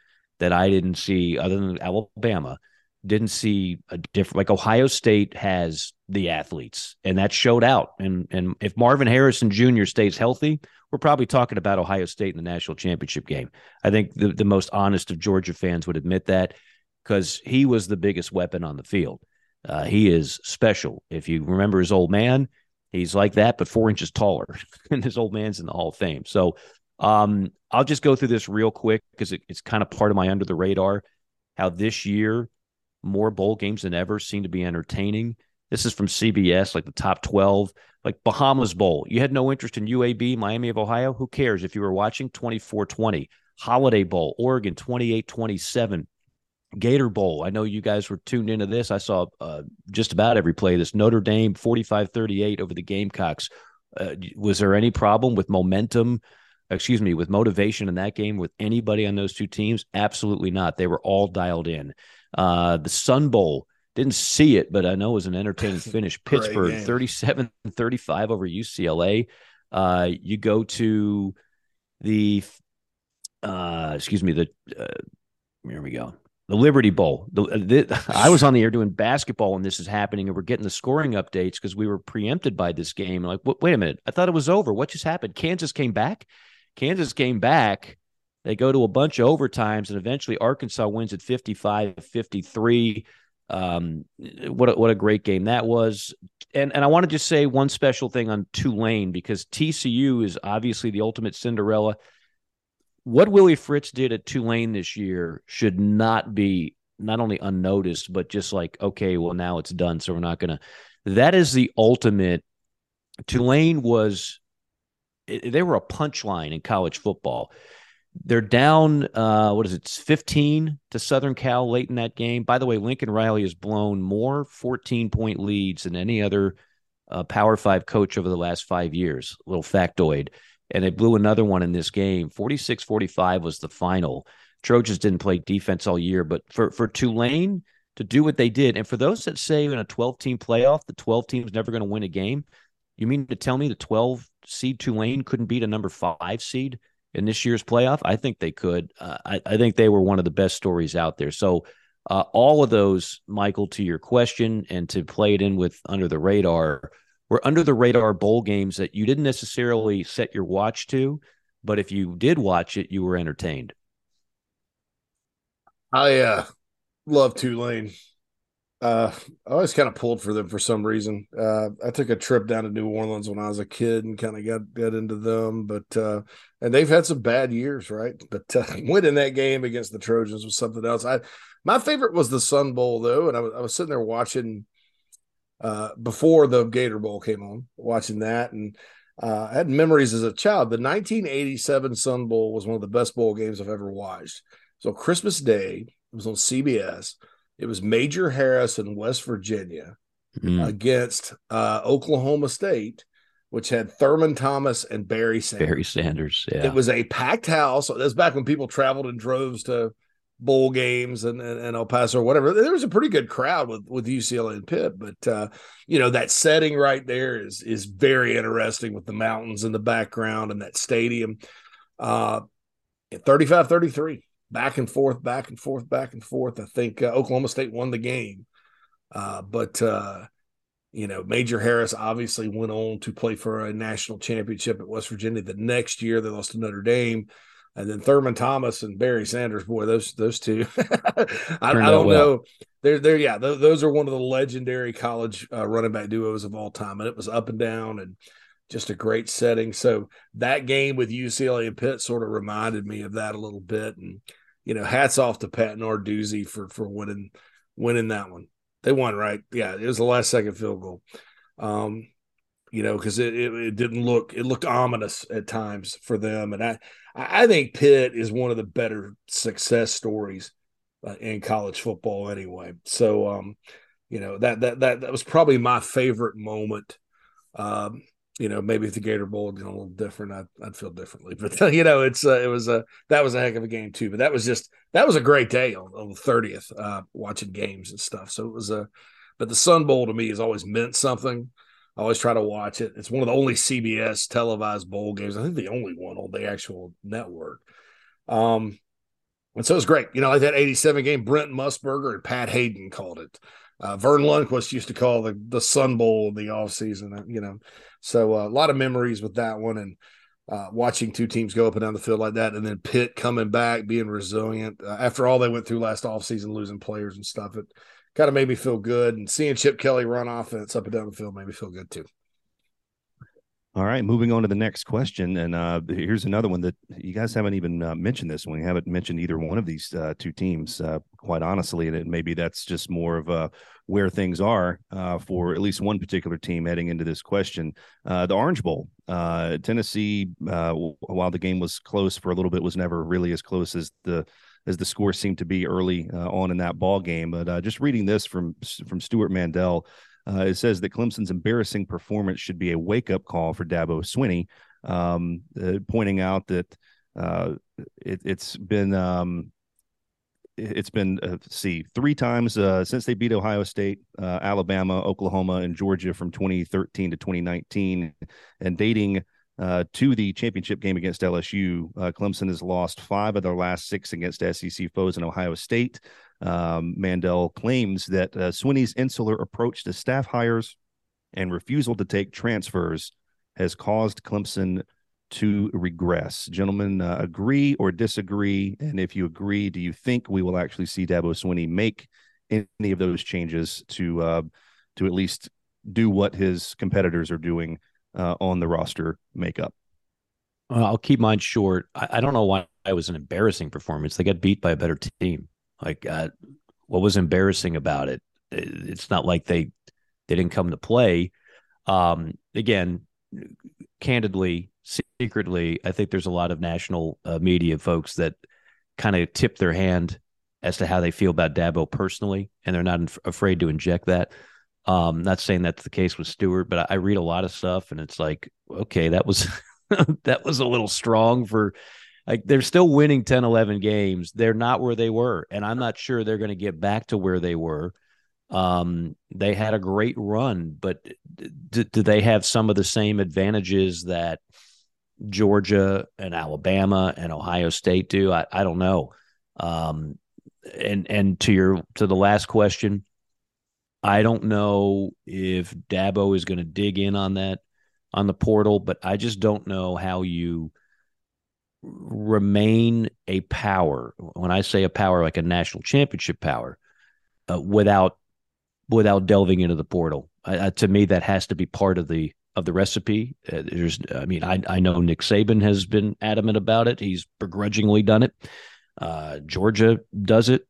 Speaker 3: that I didn't see other than Alabama. Didn't see a different like Ohio State has the athletes, and that showed out. And and if Marvin Harrison Jr. stays healthy, we're probably talking about Ohio State in the national championship game. I think the, the most honest of Georgia fans would admit that because he was the biggest weapon on the field. Uh, he is special. If you remember his old man, he's like that, but four inches taller. and his old man's in the Hall of Fame. So um, I'll just go through this real quick because it, it's kind of part of my under the radar. How this year more bowl games than ever seem to be entertaining. This is from CBS, like the top 12, like Bahamas Bowl. You had no interest in UAB, Miami of Ohio. Who cares if you were watching 24 20? Holiday Bowl, Oregon 28 27. Gator Bowl. I know you guys were tuned into this. I saw uh, just about every play. This Notre Dame 45 38 over the Gamecocks. Uh, was there any problem with momentum excuse me, with motivation in that game with anybody on those two teams? Absolutely not. They were all dialed in. Uh, the Sun Bowl, didn't see it, but I know it was an entertaining finish. Pittsburgh 37 35 over UCLA. Uh, you go to the, uh, excuse me, the, uh, here we go. The Liberty Bowl. The, the, I was on the air doing basketball when this is happening, and we're getting the scoring updates because we were preempted by this game. Like, wait a minute, I thought it was over. What just happened? Kansas came back. Kansas came back. They go to a bunch of overtimes, and eventually Arkansas wins at 55 53. Um, what a, what a great game that was. And and I want to just say one special thing on Tulane because TCU is obviously the ultimate Cinderella. What Willie Fritz did at Tulane this year should not be not only unnoticed, but just like, okay, well, now it's done. So we're not going to. That is the ultimate. Tulane was they were a punchline in college football. They're down, uh, what is it, 15 to Southern Cal late in that game. By the way, Lincoln Riley has blown more 14 point leads than any other uh, Power Five coach over the last five years. Little factoid. And they blew another one in this game. 46 45 was the final. Trojans didn't play defense all year, but for, for Tulane to do what they did, and for those that say in a 12 team playoff, the 12 team's never going to win a game, you mean to tell me the 12 seed Tulane couldn't beat a number five seed in this year's playoff? I think they could. Uh, I, I, think they were one of the best stories out there. So, uh, all of those, Michael, to your question and to play it in with under the radar, were under the radar bowl games that you didn't necessarily set your watch to, but if you did watch it, you were entertained.
Speaker 4: I uh, love Tulane. Uh, I always kind of pulled for them for some reason. Uh, I took a trip down to New Orleans when I was a kid and kind of got got into them, but uh, and they've had some bad years, right? But uh, winning that game against the Trojans was something else. I my favorite was the Sun Bowl though, and I was I was sitting there watching uh, before the Gator Bowl came on, watching that, and uh, I had memories as a child. The 1987 Sun Bowl was one of the best bowl games I've ever watched. So Christmas Day, it was on CBS it was Major Harris in West Virginia mm. against uh, Oklahoma State, which had Thurman Thomas and Barry Sanders.
Speaker 3: Barry Sanders, yeah.
Speaker 4: It was a packed house. That was back when people traveled in droves to bowl games and, and, and El Paso or whatever. There was a pretty good crowd with with UCLA and Pitt, but uh, you know that setting right there is is very interesting with the mountains in the background and that stadium. Uh, 35 33 back and forth, back and forth, back and forth. I think uh, Oklahoma State won the game, uh, but uh, you know, Major Harris obviously went on to play for a national championship at West Virginia. The next year, they lost to Notre Dame. And then Thurman Thomas and Barry Sanders, boy, those those two, I, I, don't well. know. They're they're yeah, th- those are one of the legendary college uh, running back duos of all time, and it was up and down and just a great setting. So that game with UCLA and Pitt sort of reminded me of that a little bit, and you know, hats off to Pat Narduzzi for for winning winning that one. They won, right? Yeah, it was the last second field goal. Um, you know, because it, it, it didn't look it looked ominous at times for them, and I I think Pitt is one of the better success stories uh, in college football anyway. So, um, you know that that that that was probably my favorite moment. Um, you know, maybe if the Gator Bowl had been a little different, I'd, I'd feel differently. But you know, it's uh, it was a that was a heck of a game too. But that was just that was a great day on, on the thirtieth, uh, watching games and stuff. So it was a, but the Sun Bowl to me has always meant something. I always try to watch it. It's one of the only CBS televised bowl games. I think the only one on the actual network. Um, and so it was great. You know, like that '87 game, Brent Musburger and Pat Haden called it. Uh, Verne Lundquist used to call the the Sun Bowl in the off season. You know, so uh, a lot of memories with that one and uh, watching two teams go up and down the field like that, and then Pitt coming back, being resilient uh, after all they went through last offseason, losing players and stuff. It kind of made me feel good, and seeing Chip Kelly run offense up and down the field made me feel good too.
Speaker 5: All right, moving on to the next question, and uh, here's another one that you guys haven't even uh, mentioned. This one, we haven't mentioned either one of these uh, two teams, uh, quite honestly, and maybe that's just more of a where things are uh, for at least one particular team heading into this question. Uh, the Orange Bowl, uh, Tennessee, uh, while the game was close for a little bit, was never really as close as the as the score seemed to be early uh, on in that ball game. But uh, just reading this from from Stewart Mandel, it says that Clemson's embarrassing performance should be a wake up call for Dabo Swinney, um, pointing out that it, has been um, it's been uh, see three times uh, since they beat Ohio State, uh, Alabama, Oklahoma, and Georgia from 2013 to 2019, and dating uh, to the championship game against LSU. Uh, Clemson has lost five of their last six against SEC foes in Ohio State. Um, Mandel claims that uh, Swinney's insular approach to staff hires and refusal to take transfers has caused Clemson to regress. Gentlemen, uh, agree or disagree? And if you agree, do you think we will actually see Dabo Swinney make any of those changes to uh, to at least do what his competitors are doing uh, on the roster makeup?
Speaker 3: Well, I'll keep mine short. I, I, don't know why it was an embarrassing performance. They got beat by a better team. Like, uh, what was embarrassing about it? It's not like they they didn't come to play. Um, again, candidly, secretly, I think there's a lot of national uh, media folks that kind of tip their hand as to how they feel about Dabo personally, and they're not inf- afraid to inject that. Um, not saying that's the case with Stewart, but I, I read a lot of stuff, and it's like, okay, that was that was a little strong for. Like they're still winning 10, 11 games. They're not where they were, and I'm not sure they're going to get back to where they were. Um, they had a great run, but do, do they have some of the same advantages that Georgia and Alabama and Ohio State do. I, I don't know. Um, and and to your to the last question, I don't know if Dabo is going to dig in on that on the portal, but I just don't know how you remain a power. When I say a power, like a national championship power, uh, without without delving into the portal. Uh, to me, that has to be part of the of the recipe. Uh, there's, I mean, I I know Nick Saban has been adamant about it. He's begrudgingly done it. Uh, Georgia does it.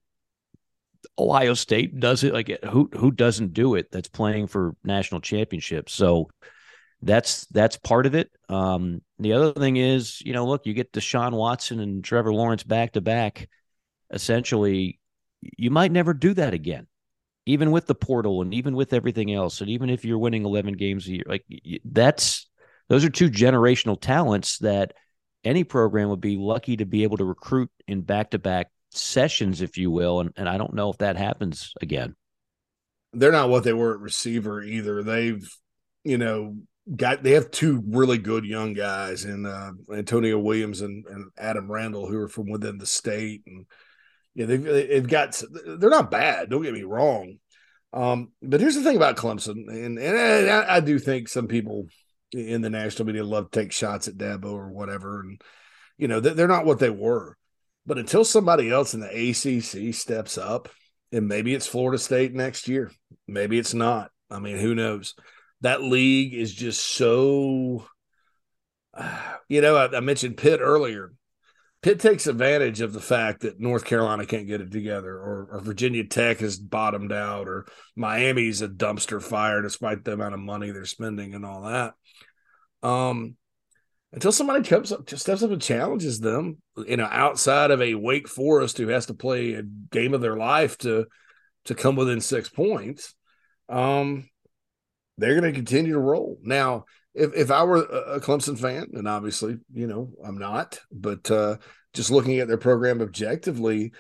Speaker 3: Ohio State does it. Like who who doesn't do it? That's playing for national championships. So that's that's part of it. Um, the other thing is, you know, look, you get Deshaun Watson and Trevor Lawrence back to back. Essentially, you might never do that again, even with the portal and even with everything else, and even if you're winning 11 games a year. Like that's those are two generational talents that any program would be lucky to be able to recruit in back to back sessions, if you will. And and I don't know if that happens again.
Speaker 4: They're not what they were at receiver either. They've, you know, got they have two really good young guys in uh, Antonio Williams and, and Adam Randall who are from within the state and yeah they've they've got they're not bad don't get me wrong um, but here's the thing about Clemson and and I, I, do think some people in the national media love to take shots at Dabo or whatever and you know they're not what they were but until somebody else in the ACC steps up and maybe it's Florida State next year maybe it's not. I mean who knows? That league is just so you know I, I, mentioned pitt earlier. Pitt takes advantage of the fact that north carolina can't get it together or, or virginia tech has bottomed out or miami's a dumpster fire despite the amount of money they're spending and all that. Um until somebody comes up steps up and challenges them you know outside of a wake forest who has to play a game of their life to to come within six points um they're going to continue to roll. Now, if, if I were a Clemson fan, and obviously, you know, I'm not, but uh, just looking at their program objectively,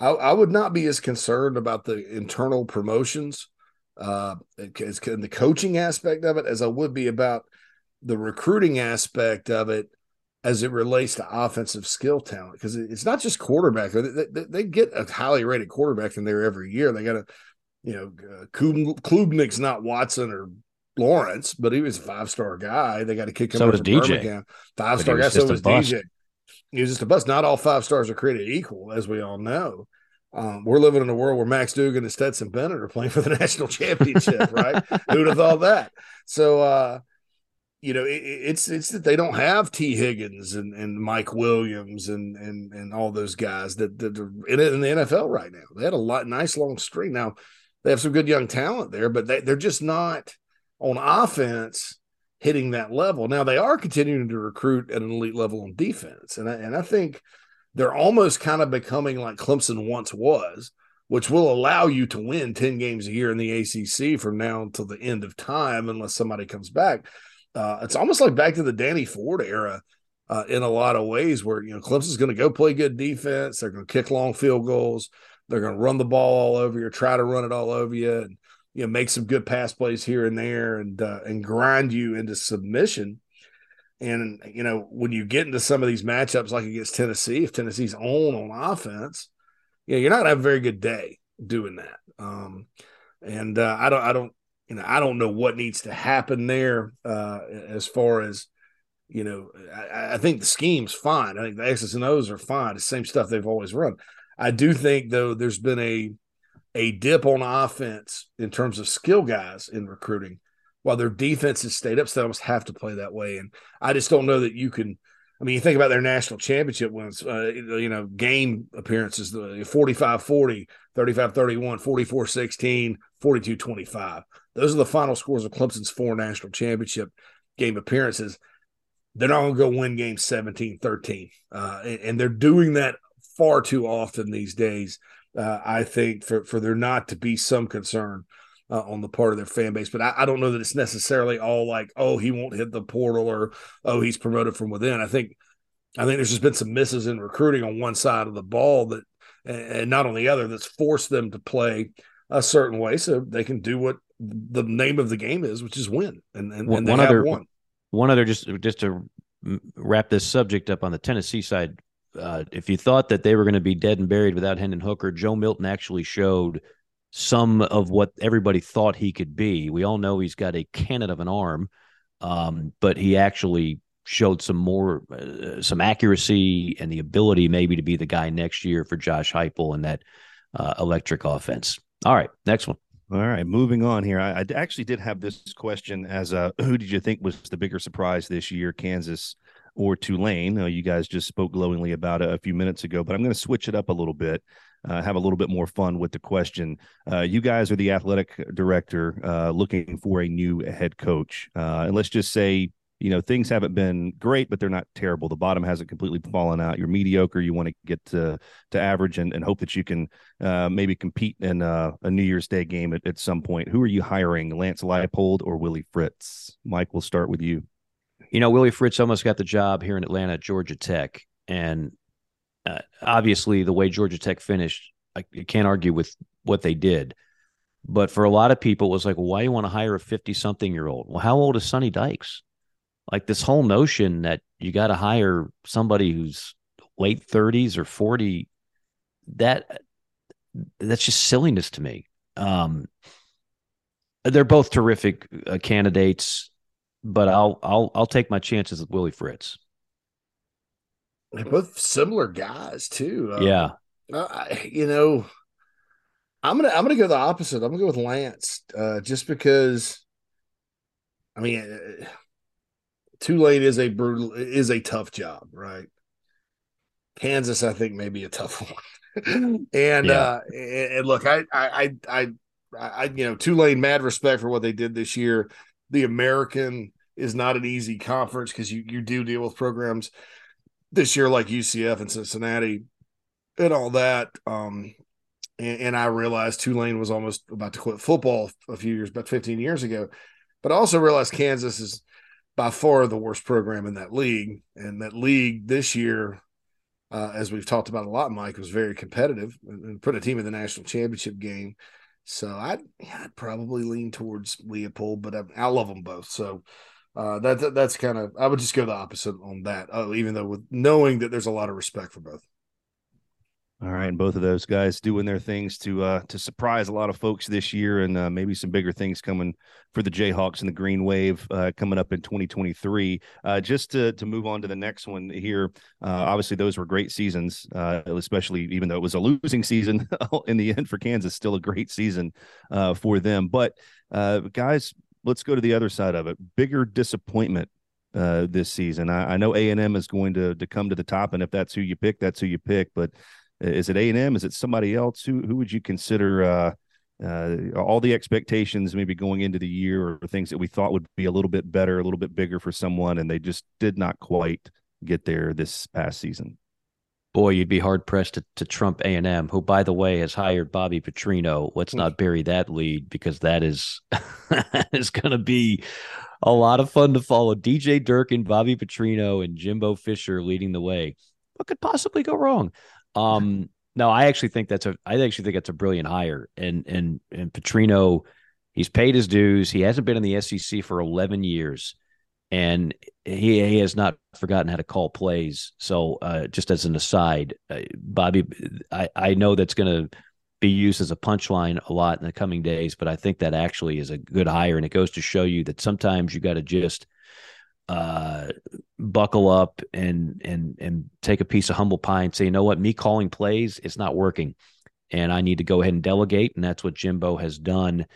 Speaker 4: I, I would not be as concerned about the internal promotions uh, and the coaching aspect of it as I would be about the recruiting aspect of it as it relates to offensive skill talent because it's not just quarterback. They, they, they, get a highly rated quarterback in there every year. They got a, you know, uh, Klubnik's not Watson or Lawrence, but he was a five star guy. They got to kick him.
Speaker 3: So was DJ.
Speaker 4: Five star guy. So was DJ. He was just a bust. Not all five stars are created equal, as we all know. Um, we're living in a world where Max Duggan and Stetson Bennett are playing for the national championship, right? Who'd have thought that? So, uh, you know, it, it's it's that they don't have Tee Higgins and, and Mike Williams and and and all those guys that, that are in, in the NFL right now. They had a lot nice long string. Now they have some good young talent there, but they, they're just not on offense hitting that level. Now they are continuing to recruit at an elite level on defense, and I, and I think they're almost kind of becoming like Clemson once was, which will allow you to win ten games a year in the ACC from now until the end of time, unless somebody comes back. Uh, it's almost like back to the Danny Ford era. Uh, in a lot of ways, where you know Clemson's going to go play good defense, they're going to kick long field goals, they're going to run the ball all over you, try to run it all over you, and you know make some good pass plays here and there and uh, and grind you into submission. And you know when you get into some of these matchups like against Tennessee if Tennessee's on on offense you know you're not gonna have a very good day doing that. Um, and uh, I don't I don't you know I don't know what needs to happen there uh, as far as you know I, I, think the scheme's fine I think the X's and O's are fine the same stuff they've always run I do think though there's been a a dip on offense in terms of skill guys in recruiting, while their defense has stayed up. So they almost have to play that way. And I just don't know that you can. I mean, you think about their national championship wins, uh, you know, game appearances, the 45 40, 35 31, 44 16, 42 25. Those are the final scores of Clemson's four national championship game appearances. They're not going to go win games 17 13. Uh, and, and they're doing that far too often these days uh, I think for for there not to be some concern uh, on the part of their fan base. But I, I, don't know that it's necessarily all like, oh, he won't hit the portal or oh, he's promoted from within. I think I think there's just been some misses in recruiting on one side of the ball that and not on the other that's forced them to play a certain way so they can do what the name of the game is, which is win. And and, and they
Speaker 3: one
Speaker 4: have
Speaker 3: other
Speaker 4: won.
Speaker 3: One other just just to wrap this subject up on the Tennessee side, uh, if you thought that they were going to be dead and buried without Hendon Hooker, Joe Milton actually showed some of what everybody thought he could be. We all know he's got a cannon of an arm, um, but he actually showed some more, uh, some accuracy and the ability maybe to be the guy next year for Josh Heupel and that uh, electric offense. All right, next one.
Speaker 5: All right, moving on here. I, I actually did have this question as a who did you think was the bigger surprise this year, Kansas or Tulane? Uh, you guys just spoke glowingly about it a few minutes ago, but I'm going to switch it up a little bit. Uh, have a little bit more fun with the question. Uh, you guys are the athletic director uh, looking for a new head coach. Uh, and let's just say you know things haven't been great but they're not terrible. The bottom hasn't completely fallen out. You're mediocre. You want to get to to average and, and hope that you can uh, maybe compete in a new year's day game at, at some point. Who are you hiring lance leipold or willie fritz? Mike we'll start with you.
Speaker 3: You know willie fritz almost got the job here in atlanta at georgia tech and uh, obviously the way georgia tech finished I, I can't argue with what they did. But for a lot of people it was like why do you want to hire a 50 something year old well how old is sonny dykes like this whole notion that you got to hire somebody who's late 30s or 40 that that's just silliness to me. Um they're both terrific uh, candidates but i'll i'll i'll take my chances with willie fritz.
Speaker 4: They're both similar guys too.
Speaker 3: Um, yeah.
Speaker 4: Uh, you know i'm gonna i'm gonna go the opposite. I'm gonna go with lance uh just because i mean uh, Tulane is a brutal is a tough job, right? Kansas, I think, may be a tough one. and yeah. uh and look, I I I I you know, Tulane mad respect for what they did this year. The American is not an easy conference because you you do deal with programs this year like UCF and Cincinnati and all that. Um and, and I realized Tulane was almost about to quit football a few years, about 15 years ago. But I also realized Kansas is by far the worst program in that league. And that league this year, uh, as we've talked about a lot, Mike was very competitive and, and put a team in the national championship game. So I'd, I'd probably lean towards Leipold, but I, I love them both. So uh, that, that, that's kind of I would just go the opposite on that. Uh, even though with knowing that there's a lot of respect for both.
Speaker 5: All right, and both of those guys doing their things to uh to surprise a lot of folks this year, and uh, maybe some bigger things coming for the Jayhawks and the Green Wave uh, coming up in 2023. Uh, just to to move on to the next one here, uh, obviously those were great seasons, uh, especially even though it was a losing season in the end for Kansas, still a great season for them. But guys, let's go to the other side of it. Bigger disappointment this season. I, I know A and M is going to to come to the top, and if that's who you pick, that's who you pick. But is it A and M? Is it somebody else? Who who would you consider? Uh, uh, all the expectations maybe going into the year or things that we thought would be a little bit better, a little bit bigger for someone, and they just did not quite get there this past season.
Speaker 3: Boy, you'd be hard pressed to, to trump A and M, who, by the way, has hired Bobby Petrino. Let's hmm. not bury that lead because that is is going to be a lot of fun to follow. DJ Durkin, Bobby Petrino, and Jimbo Fisher leading the way. What could possibly go wrong? Um, no, I actually think that's a I actually think that's a brilliant hire. And and and Petrino, he's paid his dues. He hasn't been in the SEC for 11 years, and he he has not forgotten how to call plays. So, uh, just as an aside, uh, Bobby, I I know that's going to be used as a punchline a lot in the coming days, but I think that actually is a good hire, and it goes to show you that sometimes you got to just uh, buckle up and and and take a piece of humble pie and say, you know what, me calling plays, it's not working, and I need to go ahead and delegate, and that's what Jimbo has done,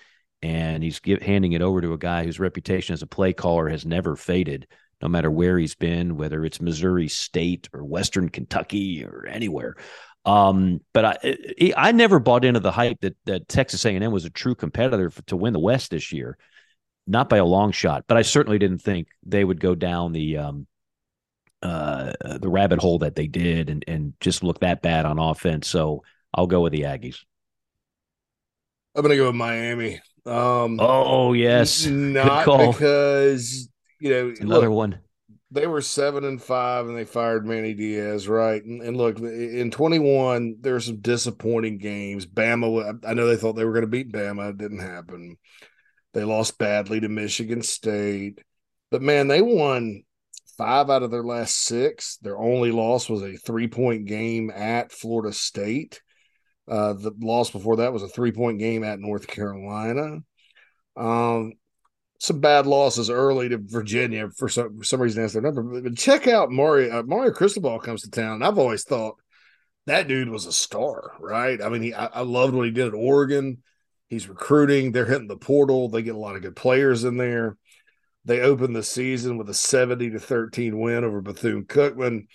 Speaker 3: and he's give, handing it over to a guy whose reputation as a play caller has never faded, no matter where he's been, whether it's Missouri State or Western Kentucky or anywhere. Um, but I I never bought into the hype that that Texas A&M was a true competitor for, to win the West this year not by a long shot, but I certainly didn't think they would go down the um, uh, the rabbit hole that they did and and just look that bad on offense. So I'll go with the Aggies.
Speaker 4: I'm gonna go with Miami. Um,
Speaker 3: oh yes,
Speaker 4: not because you know
Speaker 3: another look, one.
Speaker 4: They were seven and five, and they fired Manny Diaz, right? And, and look, in 21, there were some disappointing games. Bama, I know they thought they were going to beat Bama, it didn't happen. They lost badly to Michigan State, but man, they won five out of their last six. Their only loss was a three point game at Florida State. Uh, the loss before that was a three point game at North Carolina. Um, some bad losses early to Virginia for some for some reason that's their number. But check out Mario uh, Mario Cristobal comes to town. I've always thought that dude was a star, right? I mean, he I, I loved what he did at Oregon. He's recruiting. They're hitting the portal. They get a lot of good players in there. They open the season with a 70 to 13 win over Bethune Cookman.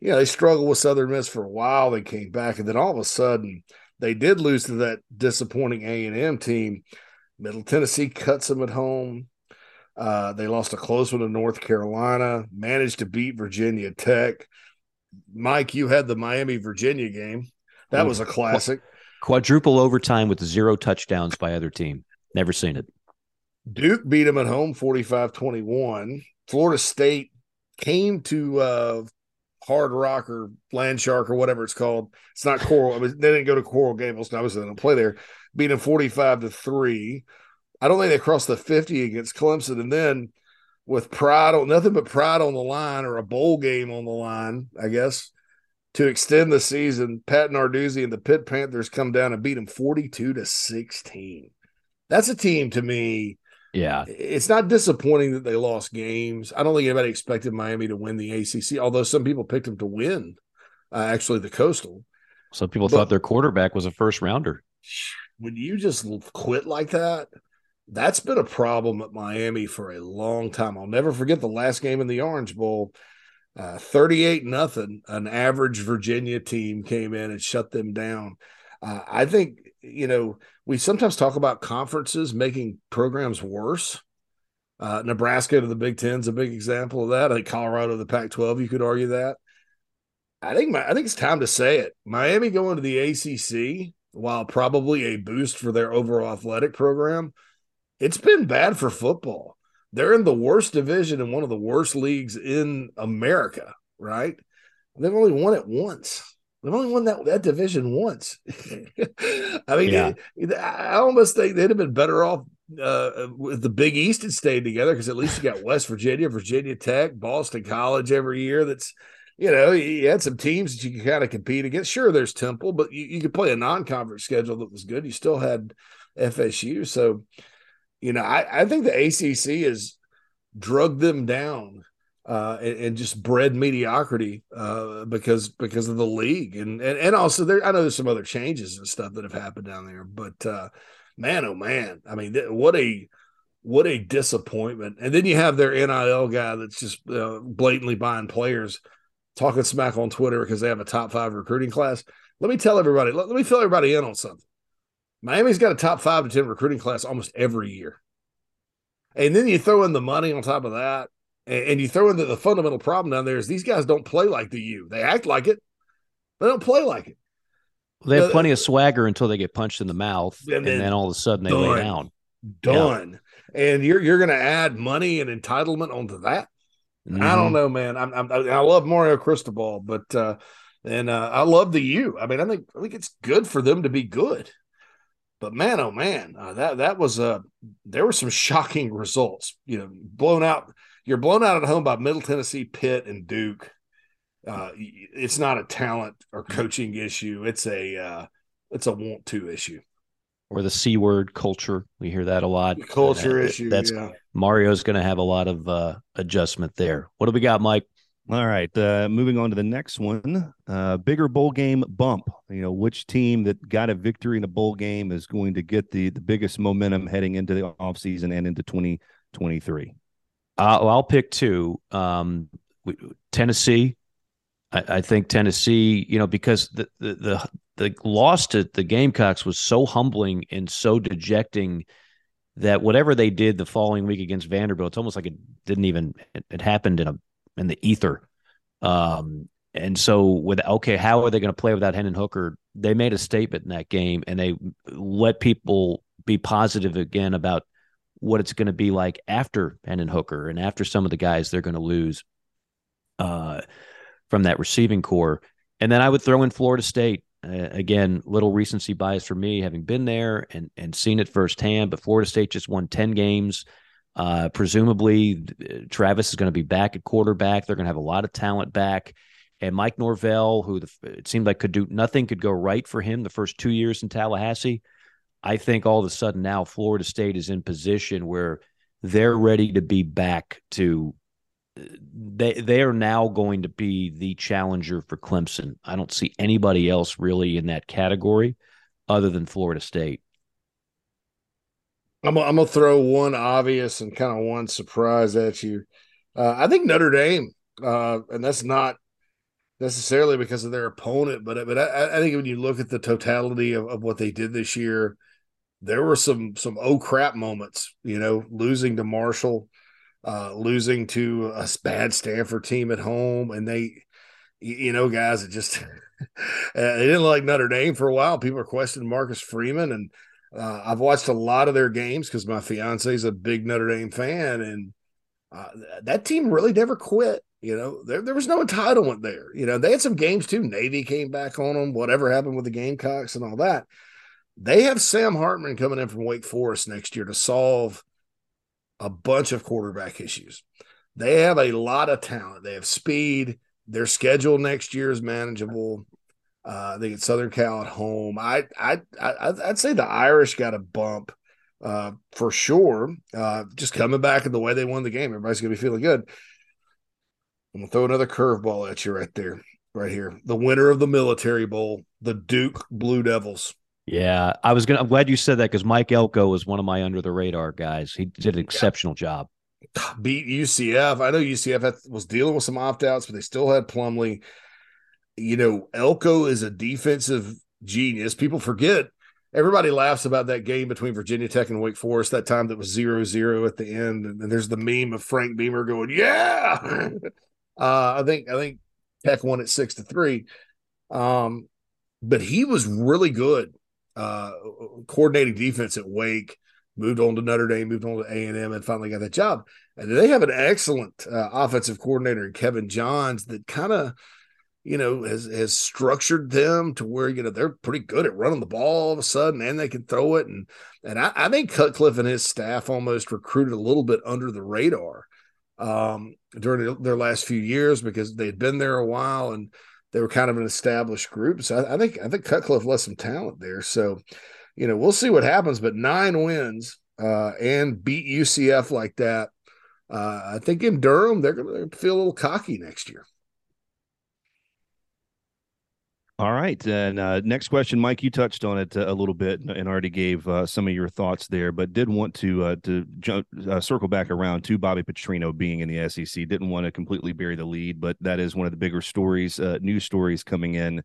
Speaker 4: Yeah, they struggled with Southern Miss for a while. They came back, and then all of a sudden, they did lose to that disappointing A and M team. Middle Tennessee cuts them at home. Uh, they lost a close one to North Carolina. Managed to beat Virginia Tech. Mike, you had the Miami Virginia game. That was a classic.
Speaker 3: Quadruple overtime with zero touchdowns by other team. Never seen it.
Speaker 4: Duke beat them at home 45 21. Florida State came to uh, Hard Rock or Land Shark or whatever it's called. It's not Coral. I mean, they didn't go to Coral Gables. Obviously, they don't play there. Beat them 45 to 3. I don't think they crossed the 50 against Clemson. And then with pride nothing but pride on the line or a bowl game on the line, I guess, to extend the season, Pat Narduzzi and the Pitt Panthers come down and beat them 42 to 16. That's a team to me
Speaker 3: yeah.
Speaker 4: It's not disappointing that they lost games. I don't think anybody expected Miami to win the ACC, although some people picked them to win, uh, actually, the Coastal.
Speaker 3: Some people but, thought their quarterback was a first rounder.
Speaker 4: When you just quit like that, that's been a problem at Miami for a long time. I'll never forget the last game in the Orange Bowl. Uh, 38 nothing, an average Virginia team came in and shut them down. Uh, I think you know, we sometimes talk about conferences making programs worse. Uh, Nebraska to the Big Ten is a big example of that. I think Colorado to the Pac-12, you could argue that. I think my, I think it's time to say it. Miami going to the ACC, while probably a boost for their overall athletic program, it's been bad for football. They're in the worst division in one of the worst leagues in America, right? They've only won it once. They've only won that, that division once. I mean, yeah. it, I almost think they'd have been better off uh, with the Big East had stayed together because at least you got West Virginia, Virginia Tech, Boston College every year. That's you know you had some teams that you could kind of compete against. Sure, there's Temple, but you, you could play a non-conference schedule that was good. You still had FSU, so you know I, I think the ACC has drugged them down uh, and, and, just bred mediocrity uh, because because of the league and and, and also there I know there's some other changes and stuff that have happened down there, but uh, man oh man, I mean th- what a what a disappointment. And then you have their NIL guy that's just uh, blatantly buying players, talking smack on Twitter because they have a top five recruiting class. Let me tell everybody, let, let me fill everybody in on something. Miami's got a top five to 10 recruiting class almost every year. And then you throw in the money on top of that and, and you throw in the, the fundamental problem down there is these guys don't play like the U. They act like it, they don't play like it.
Speaker 3: They have plenty of swagger until they get punched in the mouth, and, and then all of a sudden they done, lay down.
Speaker 4: Done. Yeah. And you're you're going to add money and entitlement onto that. Mm-hmm. I don't mm-hmm. know, man. I'm, I'm, i love Mario Cristobal, but uh, and uh, I love the U. I mean, I think I think it's good for them to be good. But man, oh man, uh, that that was uh there were some shocking results. You know, blown out you're blown out at home by Middle Tennessee, Pitt, and Duke. Uh, it's not a talent or coaching issue. It's a uh, it's a want to issue.
Speaker 3: Or the c word culture. We hear that a lot. The
Speaker 4: culture issue. That's yeah.
Speaker 3: Mario's going to have a lot of uh, adjustment there. What do we got, Mike?
Speaker 5: All right, uh, moving on to the next one. Uh, bigger bowl game bump. You know, which team that got a victory in a bowl game is going to get the the biggest momentum heading into the offseason and into 2023?
Speaker 3: I'll, I'll pick two. Um, Tennessee. I, I, think Tennessee. You know, because the, the the the loss to the Gamecocks was so humbling and so dejecting that whatever they did the following week against Vanderbilt, it's almost like it didn't even it, it happened in a in the ether. Um, and so with okay, how are they going to play without Hendon Hooker? They made a statement in that game, and they let people be positive again about what it's going to be like after Hendon Hooker and after some of the guys they're going to lose uh, from that receiving core. And then I would throw in Florida State. Uh, again, little recency bias for me, having been there and and seen it firsthand. But Florida State just won ten games. Uh, presumably, Travis is going to be back at quarterback. They're going to have a lot of talent back. And Mike Norvell, who the, it seemed like could do nothing, could go right for him the first two years in Tallahassee. I think all of a sudden now Florida State is in position where they're ready to be back to they they are now going to be the challenger for Clemson. I don't see anybody else really in that category other than Florida State.
Speaker 4: I'm, gonna throw one obvious and kind of one surprise at you. Uh, I think Notre Dame, uh, and that's not necessarily because of their opponent, but but I, I, think when you look at the totality of, of what they did this year, there were some some oh crap moments. You know, losing to Marshall, uh, losing to a bad Stanford team at home, and they, you know, guys, it just they didn't like Notre Dame for a while. People are questioning Marcus Freeman and uh, I've watched a lot of their games because my fiance is a big Notre Dame fan, and uh, that team really never quit. You know, there there was no entitlement there. You know, they had some games too. Navy came back on them. Whatever happened with the Gamecocks and all that. They have Sam Hartman coming in from Wake Forest next year to solve a bunch of quarterback issues. They have a lot of talent. They have speed. Their schedule next year is manageable. Uh, they get Southern Cal at home. I I, I would say the Irish got a bump uh, for sure. Uh, just coming back in the way they won the game, everybody's gonna be feeling good. I'm gonna throw another curveball at you right there, right here. The winner of the Military Bowl, the Duke Blue Devils.
Speaker 3: Yeah, I was gonna. I'm glad you said that because Mike Elko was one of my under the radar guys. He did an exceptional yeah. job.
Speaker 4: Beat UCF. I know UCF had, was dealing with some opt outs, but they still had Plumlee you know, Elko is a defensive genius. People forget. Everybody laughs about that game between Virginia Tech and Wake Forest, that time that was zero zero at the end. And there's the meme of Frank Beamer going, Yeah. uh, I think I think Tech won at six to three. Um, but he was really good uh, coordinating defense at Wake, moved on to Notre Dame, moved on to A&M, and finally got that job. And they have an excellent uh, offensive coordinator in Kevin Johns that kind of – you know, has has structured them to where you know they're pretty good at running the ball all of a sudden, and they can throw it. And and I, I think Cutcliffe and his staff almost recruited a little bit under the radar um, during their last few years because they'd been there a while and they were kind of an established group. So I, I think I think Cutcliffe left some talent there. So you know we'll see what happens. But nine wins uh, and beat UCF like that. Uh, I think in Durham they're going to feel a little cocky next year.
Speaker 5: All right. And uh, next question, Mike, you touched on it uh, a little bit and already gave uh, some of your thoughts there, but did want to uh, to uh, circle back around to Bobby Petrino being in the SEC. Didn't want to completely bury the lead, but that is one of the bigger stories, uh, news stories coming in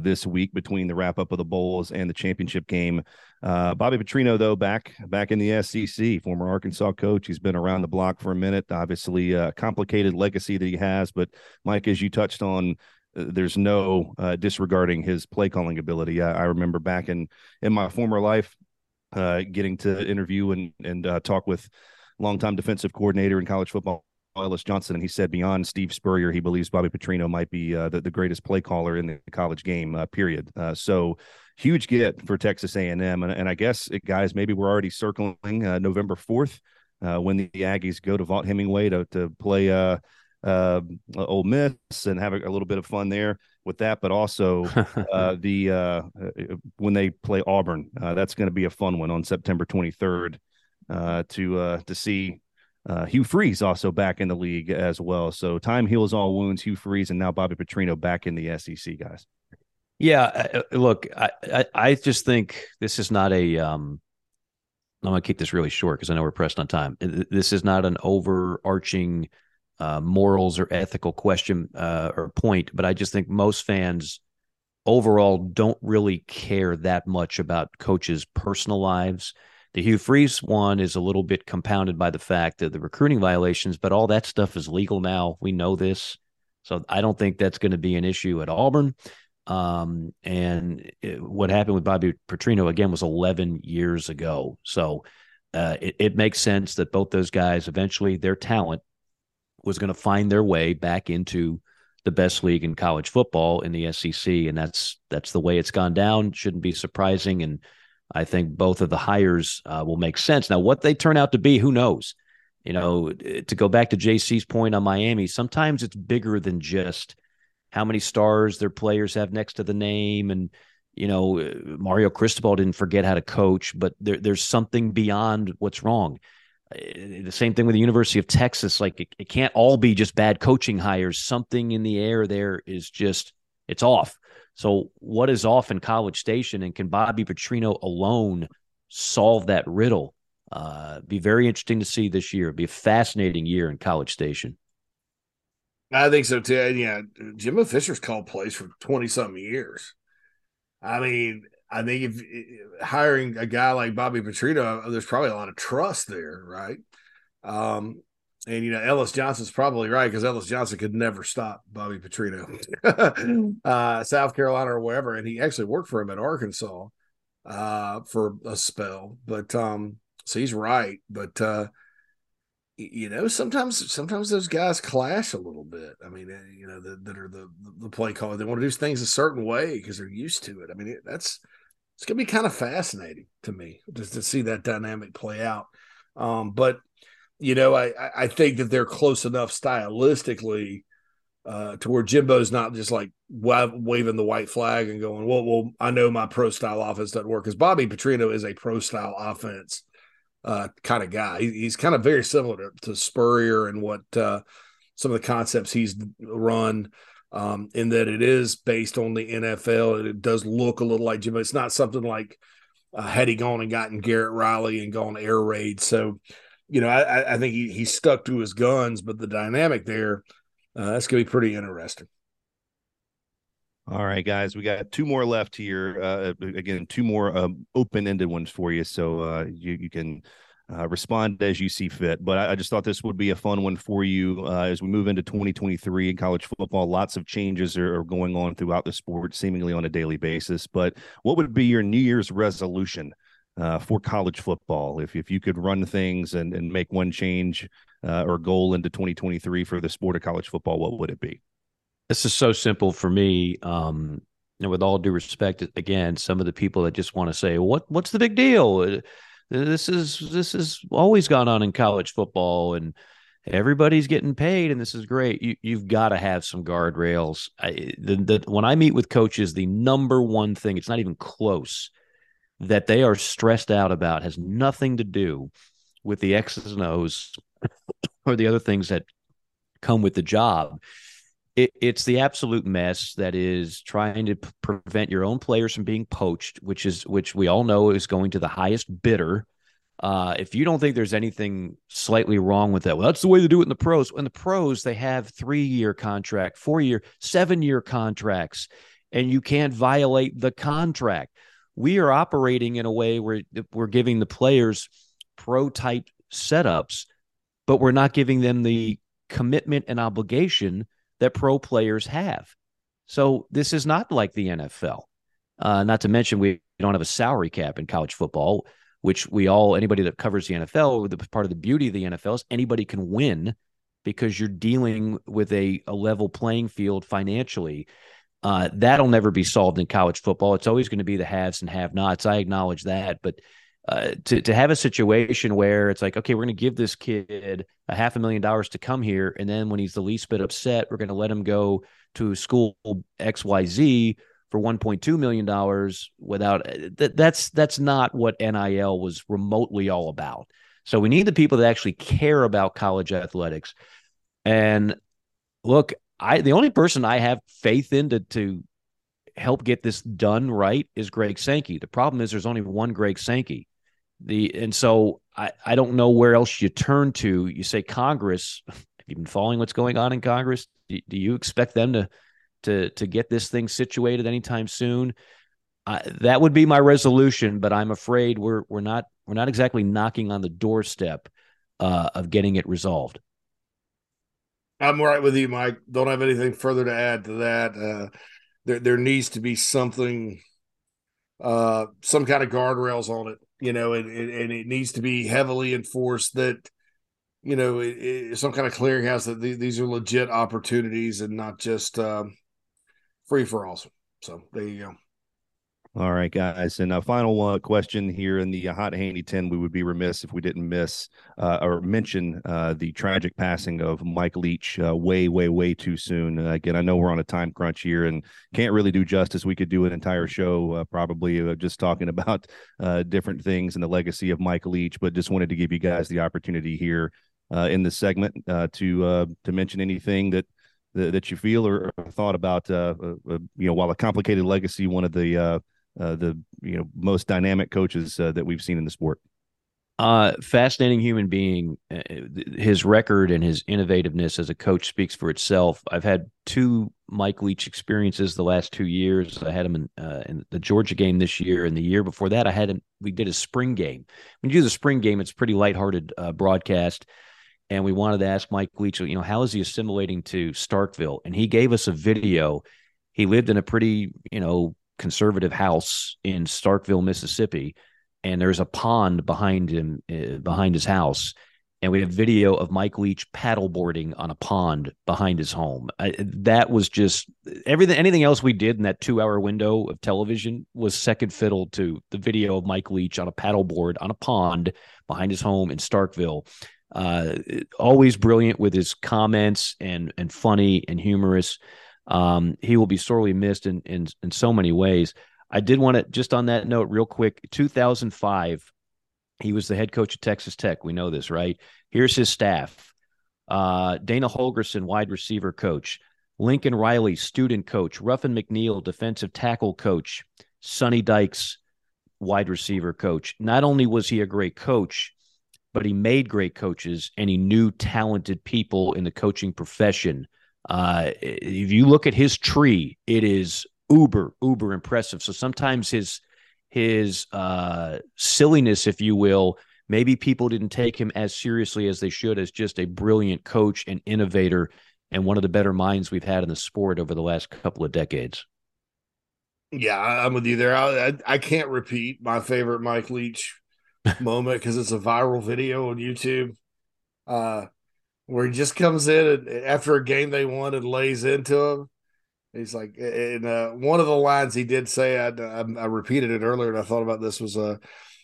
Speaker 5: this week between the wrap up of the bowls and the championship game. Bobby Petrino, though, back back in the SEC, former Arkansas coach. He's been around the block for a minute. Obviously, a complicated legacy that he has. But Mike, as you touched on there's no uh, disregarding his play calling ability. I, I, remember back in in my former life, uh, getting to interview and and uh, talk with longtime defensive coordinator in college football. Ellis Johnson, and he said beyond Steve Spurrier, he believes Bobby Petrino might be uh, the, the greatest play caller in the college game. Uh, period. Uh, so huge get for Texas A&M, and, and I guess guys, maybe we're already circling November fourth when the Aggies go to Vaught-Hemingway to to play uh, Ole Miss and have a, a, little bit of fun there with that. But also uh, the uh, uh, when they play Auburn, uh, that's going to be a fun one on September 23rd uh, to uh, to see. Uh, Hugh Freeze also back in the league as well. So time heals all wounds. Hugh Freeze and now Bobby Petrino back in the SEC, guys.
Speaker 3: Yeah, look, I, I, I just think this is not a. Um, I'm going to keep this really short because I know we're pressed on time. This is not an overarching uh, morals or ethical question uh, or point, but I just think most fans overall don't really care that much about coaches' personal lives. The Hugh Freeze one is a little bit compounded by the fact that the recruiting violations, but all that stuff is legal now. We know this. So I don't think that's going to be an issue at Auburn. Um, and it, what happened with Bobby Petrino again was 11 years ago. So uh, it, it makes sense that both those guys eventually their talent was going to find their way back into the best league in college football in the SEC, and that's that's the way it's gone down. Shouldn't be surprising, and I think both of the hires uh, will make sense. Now, what they turn out to be, who knows? You know, to go back to JC's point on Miami, sometimes it's bigger than just how many stars their players have next to the name and you know, Mario Cristobal didn't forget how to coach, but there, there's something beyond what's wrong. The same thing with the University of Texas. Like it, it can't all be just bad coaching hires. Something in the air there is just it's off. So what is off in College Station, and can Bobby Petrino alone solve that riddle? Uh, be very interesting to see this year. It'd be a fascinating year in College Station.
Speaker 4: I think so too. Yeah, Jimbo Fisher's called plays for twenty something years. I mean, I think if, hiring a guy like Bobby Petrino, there's probably a lot of trust there, right? Um, and you know, Ellis Johnson's probably right because Ellis Johnson could never stop Bobby Petrino, uh, South Carolina or wherever, and he actually worked for him at Arkansas uh, for a spell. But um, so he's right. But uh, you know, sometimes sometimes those guys clash a little bit. I mean, eh, you know, that, that are the the play caller. They want to do things a certain way because they're used to it. I mean, it, that's it's going to be kind of fascinating to me just to see that dynamic play out. Um, but you know, I I think that they're close enough stylistically uh, to where Jimbo's not just like waving the white flag and going, well, well, I know my pro style offense doesn't work because Bobby Petrino is a pro style offense uh, kind of guy. He, he's kind of very similar to, to Spurrier and what uh, some of the concepts he's run. Um, in that it is based on the NFL. It does look a little like Jimbo. It's not something like uh, had he gone and gotten Garrett Riley and gone air raid. So, you know, I, I think he, he stuck to his guns, but the dynamic there, uh, that's going to be pretty interesting.
Speaker 5: All right, guys, we got two more left here. Uh, again, two more um, open-ended ones for you, so uh, you you can uh, respond as you see fit. But I, I, just thought this would be a fun one for you uh, as we move into 2023 in college football. Lots of changes are, are, going on throughout the sport, seemingly on a daily basis. But what would be your New Year's resolution uh, for college football if if you could run things and and make one change uh, or goal into 2023 for the sport of college football? What would it be?
Speaker 3: This is so simple for me. Um, and with all due respect, again, some of the people that just want to say, "What? What's the big deal?" This is this is always gone on in college football, and everybody's getting paid, and this is great. You you've got to have some guardrails. I, the, the when I meet with coaches, the number one thing it's not even close that they are stressed out about has nothing to do with the X's and O's or the other things that come with the job it, it's the absolute mess that is trying to p- prevent your own players from being poached, which is which we all know is going to the highest bidder. Uh, if you don't think there's anything slightly wrong with that, well, that's the way to do it in the pros. In the pros, they have three year contract, four year, seven year contracts, and you can't violate the contract. We are operating in a way where we're giving the players pro type setups, but we're not giving them the commitment and obligation that pro players have. So this is not like the NFL. Uh, not to mention, we don't have a salary cap in college football, which we all, anybody that covers the NFL, the part of the beauty of the NFL is anybody can win because you're dealing with a, a level playing field financially. Uh, that'll never be solved in college football. It's always going to be the haves and have nots. I acknowledge that. But uh, to to have a situation where it's like, okay, we're going to give this kid a half a million dollars to come here, and then when he's the least bit upset, we're going to let him go to school X Y Z for 1.2 million dollars without that, that's that's not what NIL was remotely all about. So we need the people that actually care about college athletics. And look, I the only person I have faith in to to help get this done right is Greg Sankey. The problem is there's only one Greg Sankey the and so I, I don't know where else you turn to. You say Congress. Have you been following what's going on in Congress? Do, do you expect them to to to get this thing situated anytime soon? Uh, that would be my resolution, but I'm afraid we're we're not we're not exactly knocking on the doorstep uh, of getting it resolved.
Speaker 4: I'm right with you, Mike. Don't have anything further to add to that. Uh, there there needs to be something, uh, some kind of guardrails on it you know, and, and it needs to be heavily enforced that, you know, it, it, some kind of clearinghouse that these are legit opportunities and not just um, free for all. So there you go.
Speaker 5: All right, guys. And a final uh, question here in the hot handy 10. We would be remiss if we didn't miss uh, or mention uh, the tragic passing of Mike Leach uh, way, way, way too soon. Uh, again, I know we're on a time crunch here and can't really do justice. We could do an entire show uh, probably just talking about different things and the legacy of Mike Leach, but just wanted to give you guys the opportunity here in this segment to to mention anything that that you feel or, thought about. you know, while a complicated legacy, one of the uh, the you know most dynamic coaches uh, that we've seen in the sport.
Speaker 3: Uh, fascinating human being. Uh, his record and his innovativeness as a coach speaks for itself. I've had two Mike Leach experiences the last two years. I had him in, uh, in the Georgia game this year, and the year before that, I had him. We did a spring game. When you do the spring game, it's pretty lighthearted uh, broadcast, and we wanted to ask Mike Leach, you know, how is he assimilating to Starkville? And he gave us a video. He lived in a pretty, you know, conservative house in Starkville, Mississippi, and there's a pond behind him, uh, behind his house. And we have video of Mike Leach paddleboarding on a pond behind his home. I, that was just everything. Anything else we did in that two-hour window of television was second fiddle to the video of Mike Leach on a paddleboard on a pond behind his home in Starkville. Uh, always brilliant with his comments and and funny and humorous. Um, he will be sorely missed in, in in so many ways. I did want to just on that note, real quick. 2005, he was the head coach of Texas Tech. We know this, right? Here's his staff: uh, Dana Holgorsen, wide receiver coach; Lincoln Riley, student coach; Ruffin McNeill, defensive tackle coach; Sonny Dykes, wide receiver coach. Not only was he a great coach, but he made great coaches and he knew talented people in the coaching profession. Uh, if you look at his tree, it is uber uber impressive. So sometimes his his uh, silliness, if you will, maybe people didn't take him as seriously as they should as just a brilliant coach and innovator and one of the better minds we've had in the sport over the last couple of decades.
Speaker 4: Yeah, I'm with you there. I, I, I can't repeat my favorite Mike Leach moment because it's a viral video on YouTube. Uh, where he just comes in and after a game they won and lays into him. He's like, and uh, one of the lines he did say, I, I, I, repeated it earlier, and I thought about this was, uh,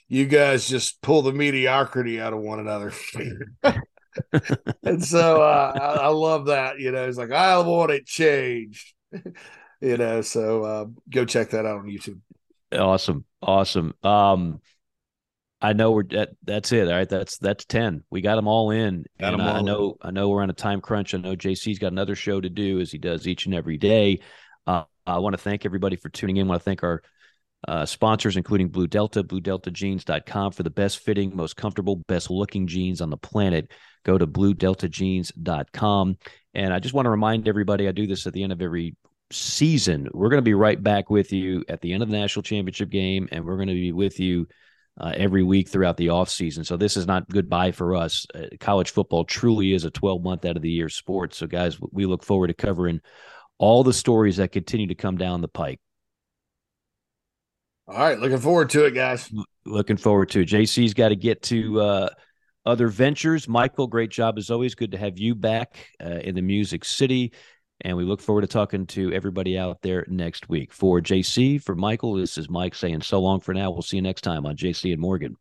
Speaker 4: "You guys just pull the mediocrity out of one another." and so uh, I, I, love that. You know, he's like, "I want it changed." you know, so uh, go check that out on YouTube.
Speaker 3: Awesome, awesome. Um, I know we're that, that's it. All right, that's that's ten. We got them all in. Got and all I know in. I know we're on a time crunch. I know JC's got another show to do as he does each and every day. Uh, I want to thank everybody for tuning in. I want to thank our uh, sponsors, including Blue Delta, BlueDeltaJeans.com for the best fitting, most comfortable, best looking jeans on the planet. Go to BlueDeltaJeans.com. And I just want to remind everybody, I do this at the end of every season. We're going to be right back with you at the end of the national championship game, and we're going to be with you uh, every week throughout the offseason. So this is not goodbye for us. Uh, college football truly is a 12 month out of the year sport. So, guys, we look forward to covering all the stories that continue to come down the pike.
Speaker 4: All right. Looking forward to it, guys.
Speaker 3: Looking forward to it. JC's got to get to uh, other ventures. Michael, great job as always. Good to have you back uh, in the Music City. And we look forward to talking to everybody out there next week. For JC, for Michael, this is Mike saying so long for now. We'll see you next time on JC and Morgan.